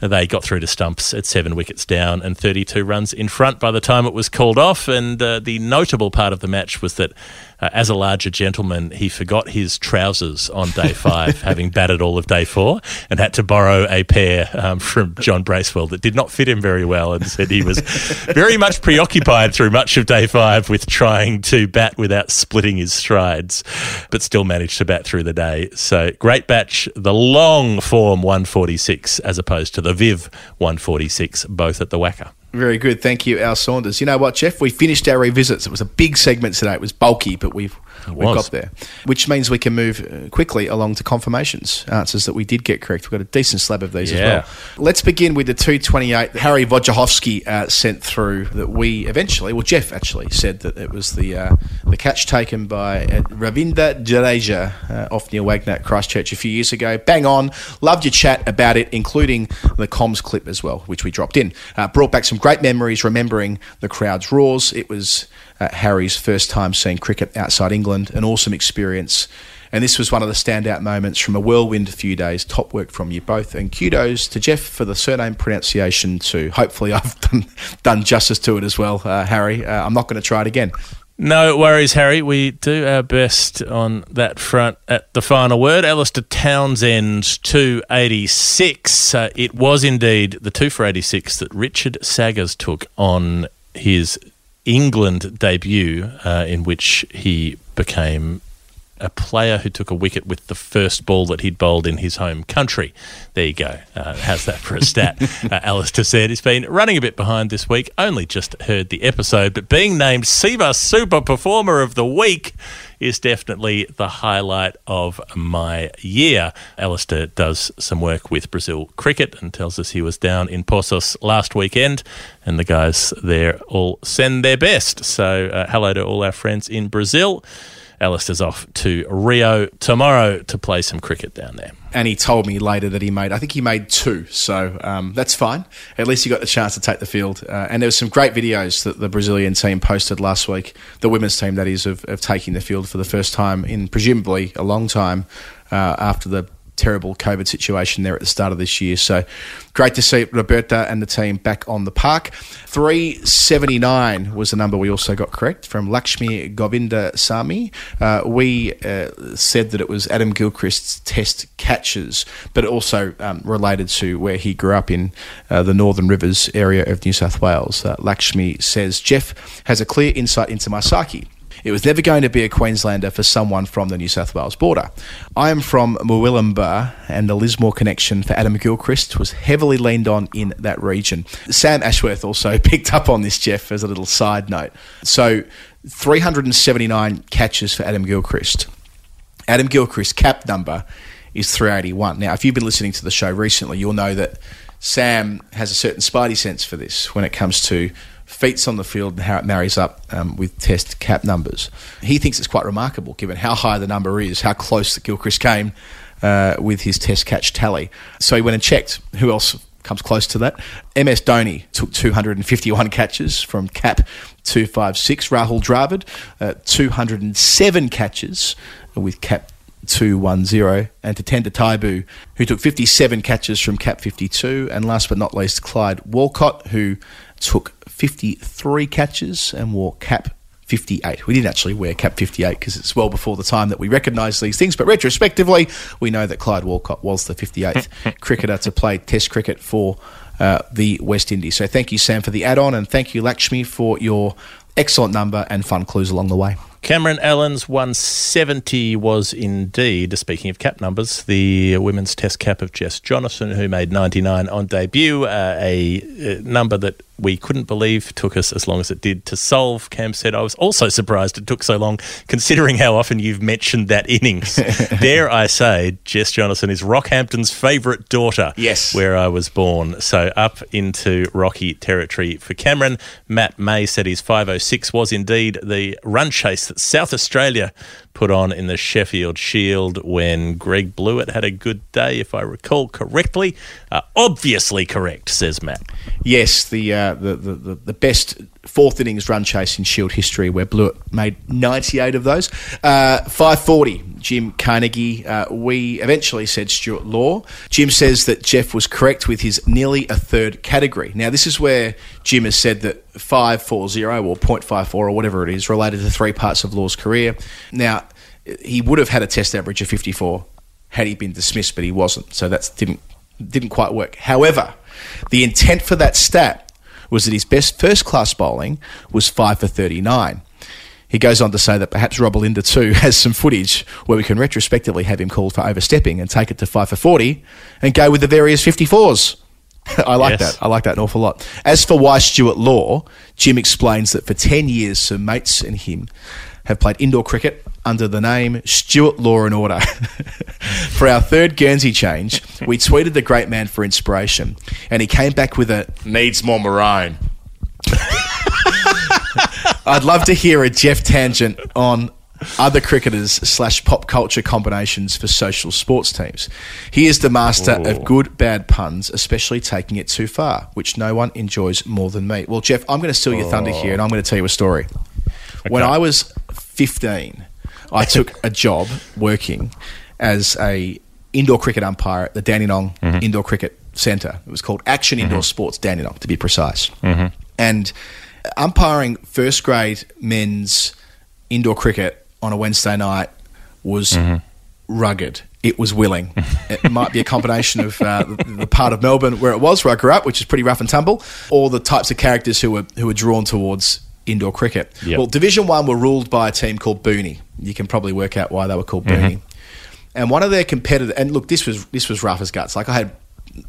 They got through to stumps at seven wickets down and 32 runs in front by the time it was called off. And uh, the notable part of the match was that uh, as a larger gentleman, he forgot his trousers on day five, having batted all of day four, and had to borrow a pair um, from John Bracewell that did not fit him very well, and said he was very much preoccupied through much of day five with trying to bat without splitting his strides, but still managed to bat through the day. So Greatbatch, the long form 146 as opposed to the Viv 146, both at the WACA. Very good. Thank you, Al Saunders. You know what, Geoff? We finished our revisits. It was a big segment today. It was bulky, but we've we got there, which means we can move uh, quickly along to confirmations, answers that we did get correct. We've got a decent slab of these yeah. as well. Let's begin with the 228 Harry Wojciechowski uh, sent through that we eventually, well, Geoff actually said that it was the uh, the catch taken by uh, Ravindra Jadeja uh, off Neil Wagner Christchurch a few years ago. Bang on. Loved your chat about it, including the comms clip as well, which we dropped in. Uh, brought back some great memories remembering the crowd's roars. It was uh, Harry's first time seeing cricket outside England, an awesome experience. And this was one of the standout moments from a whirlwind few days. Top work from you both. And kudos to Geoff for the surname pronunciation, too. Hopefully, I've done, done justice to it as well, uh, Harry. Uh, I'm not going to try it again. No worries, Harry. We do our best on that front at the final word. Alistair Townsend, 286. Uh, it was indeed the 2 for 86 that Richard Saggers took on his England debut, uh, in which he became a player who took a wicket with the first ball that he'd bowled in his home country. There you go. Uh, how's that for a stat? uh, Alistair said he's been running a bit behind this week. Only just heard the episode, but being named Cbus Super Performer of the Week is definitely the highlight of my year. Alistair does some work with Brazil cricket and tells us he was down in Poços last weekend, and the guys there all send their best. So, uh, hello to all our friends in Brazil. Alistair's off to Rio tomorrow to play some cricket down there. And he told me later that he made, I think he made two, so um, that's fine. At least he got the chance to take the field. Uh, and there were some great videos that the Brazilian team posted last week, the women's team, that is, of, of taking the field for the first time in presumably a long time uh, after the terrible COVID situation there at the start of this year. So great to see Roberta and the team back on the park. 379 was the number we also got correct from Lakshmi Govinda Sami. Uh, we uh, said that it was Adam Gilchrist's test catches, but also um, related to where he grew up in uh, the Northern Rivers area of New South Wales. Uh, Lakshmi says Geoff has a clear insight into psyche. It was never going to be a Queenslander for someone from the New South Wales border. I am from Murwillumbah, and the Lismore connection for Adam Gilchrist was heavily leaned on in that region. Sam Ashworth also picked up on this, Geoff, as a little side note. So, 379 catches for Adam Gilchrist. Adam Gilchrist's cap number is 381. Now, if you've been listening to the show recently, you'll know that Sam has a certain spidey sense for this when it comes to feats on the field and how it marries up um, with test cap numbers. He thinks it's quite remarkable given how high the number is, how close Gilchrist came uh, with his test catch tally. So he went and checked who else comes close to that. MS Dhoni took 251 catches from cap 256. Rahul Dravid, uh, 207 catches with cap 210 and Tatenda Taibu, who took 57 catches from cap 52. And last but not least, Clyde Walcott, who took 53 catches and wore cap 58. We didn't actually wear cap 58 because it's well before the time that we recognise these things, but retrospectively, we know that Clyde Walcott was the 58th cricketer to play Test cricket for uh, the West Indies. So thank you, Sam, for the add on, and thank you, Lakshmi, for your excellent number and fun clues along the way. Cameron Allen's 170 was indeed, speaking of cap numbers, the women's test cap of Jess Jonassen, who made 99 on debut, uh, a, a number that we couldn't believe took us as long as it did to solve. Cam said, I was also surprised it took so long, considering how often you've mentioned that innings. Dare I say, Jess Jonassen is Rockhampton's favourite daughter. Yes. Where I was born. So up into Rocky territory for Cameron. Matt May said his 506 was indeed the run chase that South Australia put on in the Sheffield Shield when Greg Blewett had a good day, if I recall correctly. Uh, obviously correct, says Matt. Yes, the, uh, the, the, the best fourth innings run chase in Shield history, where Blewett made 98 of those. Uh, 540, Jim Carnegie. Uh, we eventually said Stuart Law. Jim says that Geoff was correct with his nearly a third category. Now, this is where Jim has said that 540 or 0.54 or whatever it is related to three parts of Law's career. Now, he would have had a test average of 54 had he been dismissed, but he wasn't. So that didn't didn't quite work. However, the intent for that stat was that his best first class bowling was 5 for 39. He goes on to say that perhaps Rob Linda too has some footage where we can retrospectively have him called for overstepping and take it to 5 for 40 and go with the various 54s. I like Yes. that. I like that an awful lot. As for why Stuart Law, Jim explains that for 10 years, some mates and him have played indoor cricket under the name Stuart Law and Order. for our third Guernsey change, we tweeted the great man for inspiration, and he came back with a needs more maroon. I'd love to hear a Geoff tangent on other cricketers slash pop culture combinations for social sports teams. He is the master of good, bad puns, especially taking it too far, which no one enjoys more than me. Well, Geoff, I'm going to steal your thunder here, and I'm going to tell you a story. When I was 15, I took a job working as a indoor cricket umpire at the Dandenong mm-hmm. Indoor Cricket Centre. It was called Action Indoor mm-hmm. Sports Dandenong, to be precise. Mm-hmm. And umpiring first grade men's indoor cricket on a Wednesday night was rugged. It was willing. it might be a combination of uh, the, the part of Melbourne where it was, where I grew up, which is pretty rough and tumble, or the types of characters who were who were drawn towards indoor cricket. Yep. Well, Division One were ruled by a team called Booney. You can probably work out why they were called Booney. And one of their competitors, and look, this was this was rough as guts. Like I had,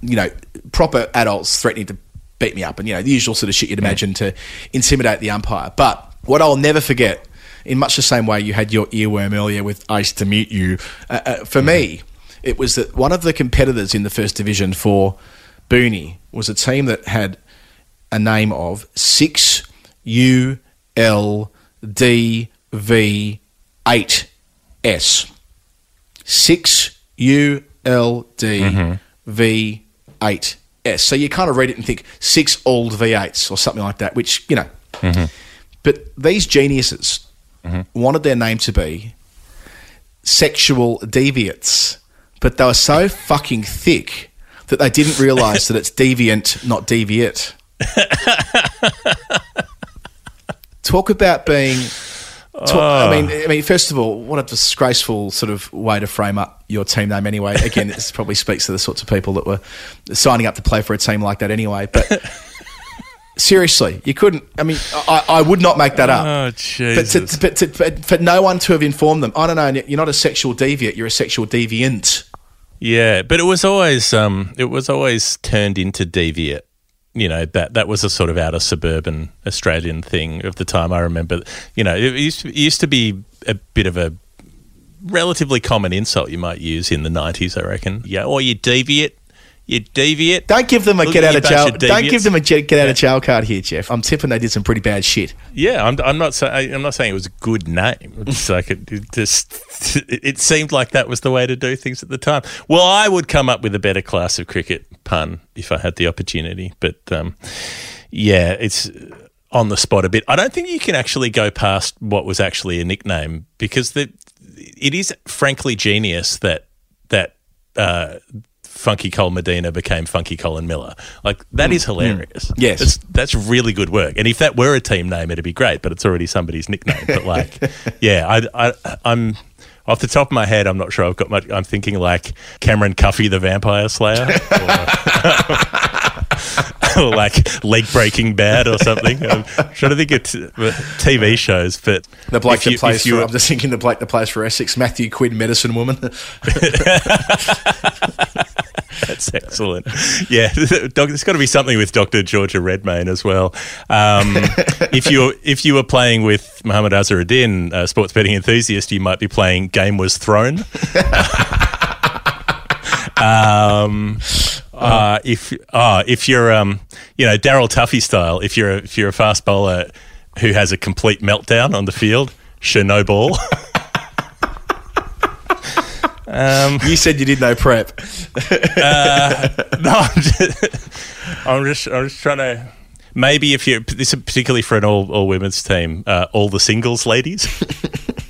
you know, proper adults threatening to beat me up, and you know the usual sort of shit you'd imagine to intimidate the umpire. But what I'll never forget, in much the same way you had your earworm earlier with "I used to meet you," uh, uh, for me, it was that one of the competitors in the first division for Booney was a team that had a name of six U L D V eight S. Six U L D V eight S. So you kind of read it and think six old V8s or something like that, which, you know. Mm-hmm. But these geniuses mm-hmm. wanted their name to be sexual deviates but they were so fucking thick that they didn't realise that it's deviant, not deviate. Talk about being. Talk, I mean, I mean, first of all, what a disgraceful sort of way to frame up your team name. Anyway, again, this probably speaks to the sorts of people that were signing up to play for a team like that. Anyway, but seriously, you couldn't. I mean, I, I would not make that up. Oh, But, Jesus. to, but to, but for no one to have informed them, I don't know. You're not a sexual deviant. You're a sexual deviant. Yeah, but it was always um, it was always turned into deviate. You know that that was a sort of outer suburban Australian thing of the time. I remember. You know, it used to, it used to be a bit of a relatively common insult you might use in the nineties. I reckon. Yeah, or you deviate. You deviate. Don't give them a Look get out of jail. of Don't give them a get out of jail card here, Geoff. I'm tipping they did some pretty bad shit. Yeah, I'm, I'm not saying I'm not saying it was a good name. It's like it, it just it, it seemed like that was the way to do things at the time. Well, I would come up with a better class of cricket pun if I had the opportunity, but um, yeah, it's on the spot a bit. I don't think you can actually go past what was actually a nickname because the it is frankly genius that that. Uh, Funky Cold Medina became Funky Colin Miller. Like that is mm. hilarious. Mm. Yes. that's, that's really good work. And if that were a team name, it'd be great. But it's already somebody's nickname. But like, yeah, I, I, I'm off the top of my head. I'm not sure I've got much. I'm thinking like Cameron Cuffy, the Vampire Slayer, or like Leg Breaking Bad or something. I'm trying to think of t- TV shows, but The bloke if you- that plays for, I'm just thinking the bloke that plays for Essex, Matthew Quinn, Medicine Woman. That's excellent. Yeah, there's got to be something with Dr. Georgia Redmayne as well. Um, if you if you were playing with Muhammad Azharuddin, a sports betting enthusiast, you might be playing Game Was Thrown. um, uh, if uh, if you're um, you know Daryl Tuffy style, if you're a, if you're a fast bowler who has a complete meltdown on the field, Chernobyl. Um, you said you did no prep. uh, no, I'm just, I'm just, I'm just trying to. Maybe if you this is particularly for an all all women's team, uh, all the singles ladies.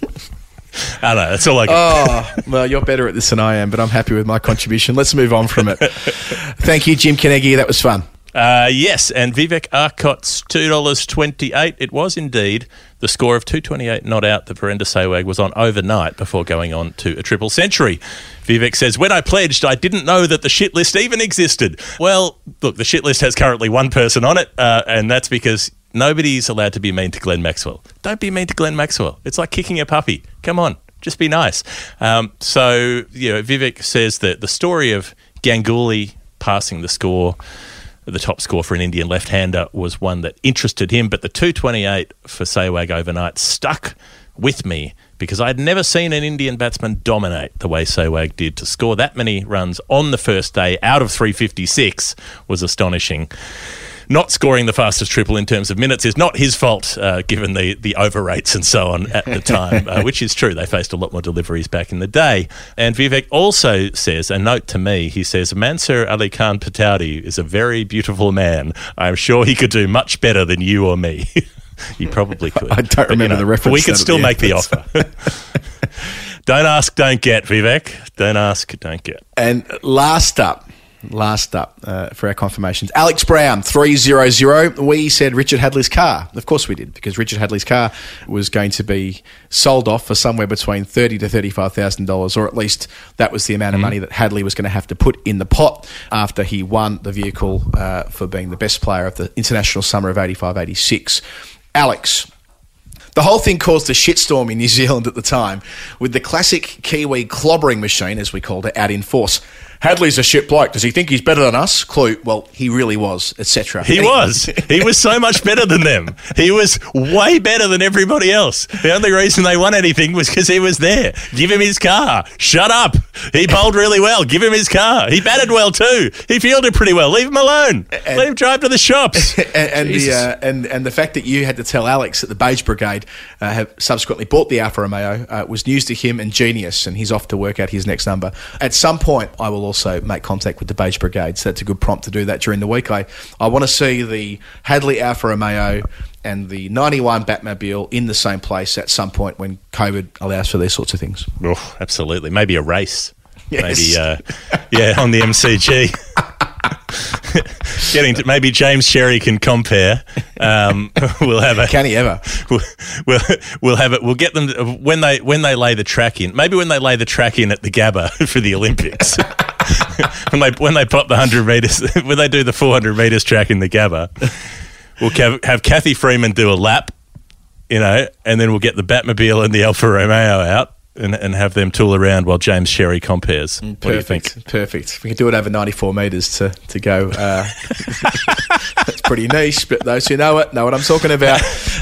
I know. That's all I got. Oh, well, you're better at this than I am, but I'm happy with my contribution. Let's move on from it. Thank you, Jim Carnegie. That was fun. Uh, yes, and Vivek Arcot's two dollars twenty eight. It was indeed the score of two twenty eight not out that Virender Sehwag was on overnight before going on to a triple century. Vivek says, "When I pledged, I didn't know that the shit list even existed." Well, look, the shit list has currently one person on it, uh, and that's because nobody's allowed to be mean to Glenn Maxwell. Don't be mean to Glenn Maxwell. It's like kicking a puppy. Come on, just be nice. Um, so, you know, Vivek says that the story of Ganguly passing the score the top score for an Indian left-hander was one that interested him, but the 228 for Sehwag overnight stuck with me because I'd never seen an Indian batsman dominate the way Sehwag did. To score that many runs on the first day out of 356 was astonishing. Not scoring the fastest triple in terms of minutes is not his fault, uh, given the, the over rates and so on at the time, uh, which is true. They faced a lot more deliveries back in the day. And Vivek also says, a note to me, he says, Mansur Ali Khan Pataudi is a very beautiful man. I'm sure he could do much better than you or me. he probably could. I don't remember the reference We could still the make the offer. don't ask, don't get, Vivek. Don't ask, don't get. And last up, last up uh, for our confirmations, Alex Brown, 300. We said Richard Hadlee's car. Of course we did, because Richard Hadlee's car was going to be sold off for somewhere between thirty to $35,000, or at least that was the amount of money that Hadlee was going to have to put in the pot after he won the vehicle uh, for being the best player of the international summer of 85 86. Alex, the whole thing caused a shitstorm in New Zealand at the time, with the classic Kiwi clobbering machine, as we called it, out in force. Hadlee's a shit bloke. Does he think he's better than us? Clue. Well, he really was, etc. He was. He was so much better than them. He was way better than everybody else. The only reason they won anything was because he was there. Give him his car. Shut up. He bowled really well. Give him his car. He batted well too. He fielded pretty well. Leave him alone. Let him drive to the shops. and, and the uh, and and the fact that you had to tell Alex that the Beige Brigade uh, have subsequently bought the Alfa Romeo uh, was news to him and genius, and he's off to work out his next number. At some point, I will also make contact with the Beige Brigade, so that's a good prompt to do that during the week. I I want to see the Hadlee Alfa Romeo and the 91 Batmobile in the same place at some point when COVID allows for these sorts of things. Oh, absolutely. Maybe a race. maybe uh, yeah on the MCG. Getting to, maybe James Sherry can compare. Um, we'll have a. Can he ever? We'll, we'll we'll have it. We'll get them when they when they lay the track in. Maybe when they lay the track in at the Gabba for the Olympics. when they when they pop the hundred meters, when they do the four hundred meters track in the Gabba, we'll have, have Cathy Freeman do a lap, you know, and then we'll get the Batmobile and the Alfa Romeo out. And, and have them tool around while James Sherry compares. What do you think? Perfect. Perfect. We can do it over 94 metres to, to go. Uh, that's pretty niche, but those who know it know what I'm talking about.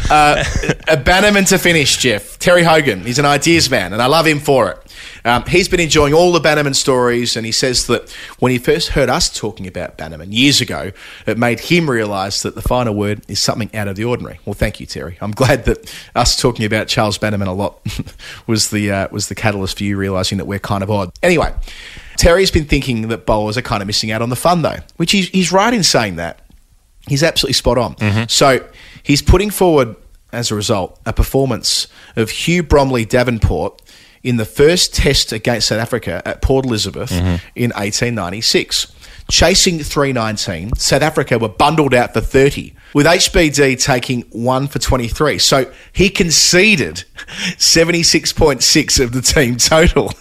Uh, a Bannerman to finish, Geoff. Terry Hogan. He's an ideas man, and I love him for it. Um, he's been enjoying all the Bannerman stories, and he says that when he first heard us talking about Bannerman years ago, it made him realise that the final word is something out of the ordinary. Well, thank you, Terry. I'm glad that us talking about Charles Bannerman a lot was the uh, was the catalyst for you realising that we're kind of odd. Anyway, Terry's been thinking that bowlers are kind of missing out on the fun, though, which he's, he's right in saying that. He's absolutely spot on. So he's putting forward, as a result, a performance of Hugh Bromley Davenport in the first test against South Africa at Port Elizabeth mm-hmm. in 1896. Chasing 319, South Africa were bundled out for 30, with HBD taking 1 for 23. So he conceded 76.6 of the team total.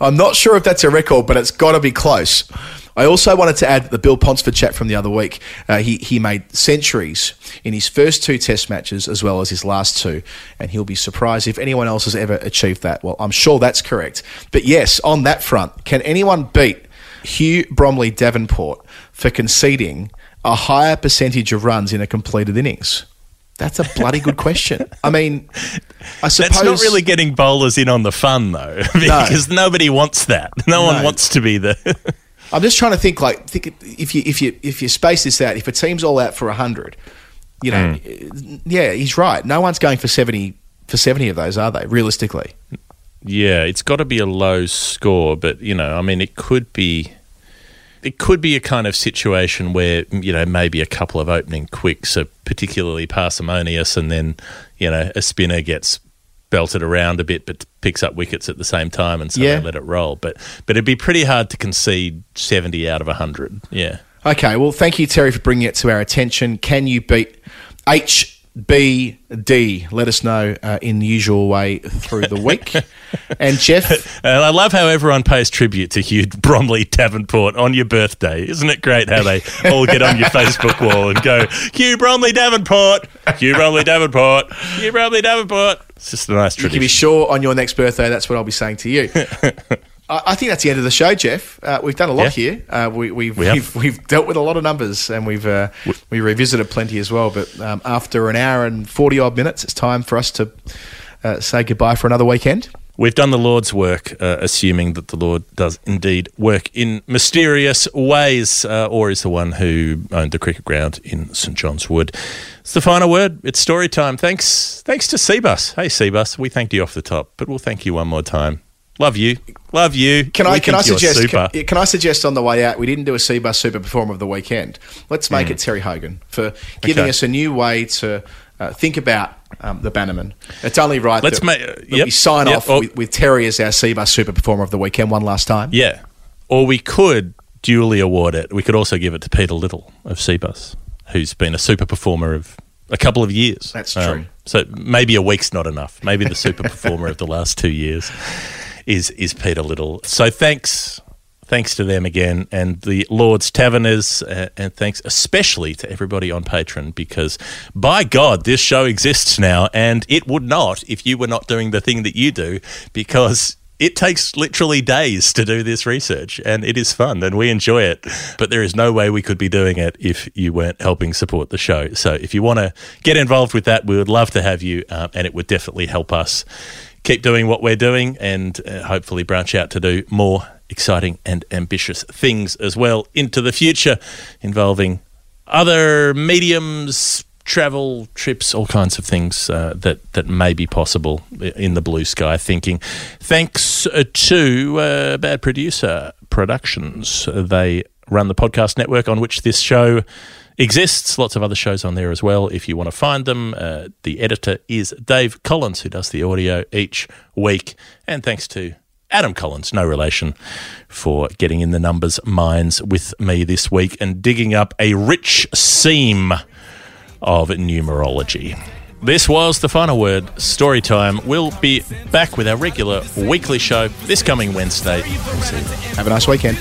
I'm not sure if that's a record, but it's got to be close. I also wanted to add the Bill Ponsford chat from the other week. Uh, he, he made centuries in his first two test matches as well as his last two, and he'll be surprised if anyone else has ever achieved that. Well, I'm sure that's correct. But yes, on that front, can anyone beat Hugh Bromley Davenport for conceding a higher percentage of runs in a completed innings? That's a bloody good question. I mean, I suppose That's not really getting bowlers in on the fun though, because nobody wants that. No, one wants to be the. I'm just trying to think like think if you if you if you space this out, if a team's all out for hundred, you know, Hmm. yeah, he's right. No one's going for seventy for seventy of those, are they? Realistically, Yeah, it's got to be a low score, but you know, I mean, it could be. It could be a kind of situation where you know maybe a couple of opening quicks are particularly parsimonious, and then you know a spinner gets belted around a bit, but picks up wickets at the same time, and so Yeah. they let it roll. But but it'd be pretty hard to concede seventy out of hundred. Yeah. okay. Well, thank you, Terry, for bringing it to our attention. Can you beat HBD? Let us know uh, in the usual way through the week. and Geoff, And I love how everyone pays tribute to Hugh Bromley Davenport on your birthday. Isn't it great how they all get on your Facebook wall and go, Hugh Bromley Davenport, Hugh Bromley Davenport, Hugh Bromley Davenport. It's just a nice trick. you can be sure on your next birthday that's what I'll be saying to you. I think that's the end of the show, Geoff. Uh, we've done a lot Yeah. here. Uh, we, we've, We have. we've we've dealt with a lot of numbers, and we've uh, we revisited plenty as well. But um, after an hour and forty odd minutes, it's time for us to uh, say goodbye for another weekend. We've done the Lord's work, uh, assuming that the Lord does indeed work in mysterious ways, uh, or is the one who owned the cricket ground in St John's Wood. It's the final word. It's story time. Thanks, thanks to Cbus. Hey, Cbus, we thanked you off the top, but we'll thank you one more time. Love you, love you. Can I We can I suggest can, can I suggest on the way out we didn't do a Cbus Super Performer of the weekend. Let's make it Terry Hogan for giving. Okay. us a new way to uh, think about um, the Bannerman. It's only right Let's that, ma- that yep, we sign yep, off oh. with, with Terry as our Cbus Super Performer of the weekend one last time. Yeah. Or we could duly award it. We could also give it to Peter Little of Cbus, who's been a super performer of a couple of years. Um, That's true. so maybe a week's not enough. Maybe the super performer of the last two years is is Peter Little. So thanks. Thanks to them again and the Lord's Taverners, uh, and thanks especially to everybody on Patreon because by God, this show exists now, and it would not if you were not doing the thing that you do because it takes literally days to do this research and it is fun and we enjoy it. But there is no way we could be doing it if you weren't helping support the show. So if you want to get involved with that, we would love to have you um, and it would definitely help us keep doing what we're doing and uh, hopefully branch out to do more exciting and ambitious things as well into the future involving other mediums, travel, trips, all kinds of things uh, that that may be possible in the blue sky thinking. Thanks uh, to uh, Bad Producer Productions. They run the podcast network on which this show exists. Lots of other shows on there as well. If you want to find them, uh, the editor is Dave Collins, who does the audio each week. And thanks to Adam Collins, no relation, for getting in the numbers mines with me this week and digging up a rich seam of numerology. This was the final word, story time. We'll be back with our regular weekly show this coming Wednesday. Have a nice weekend.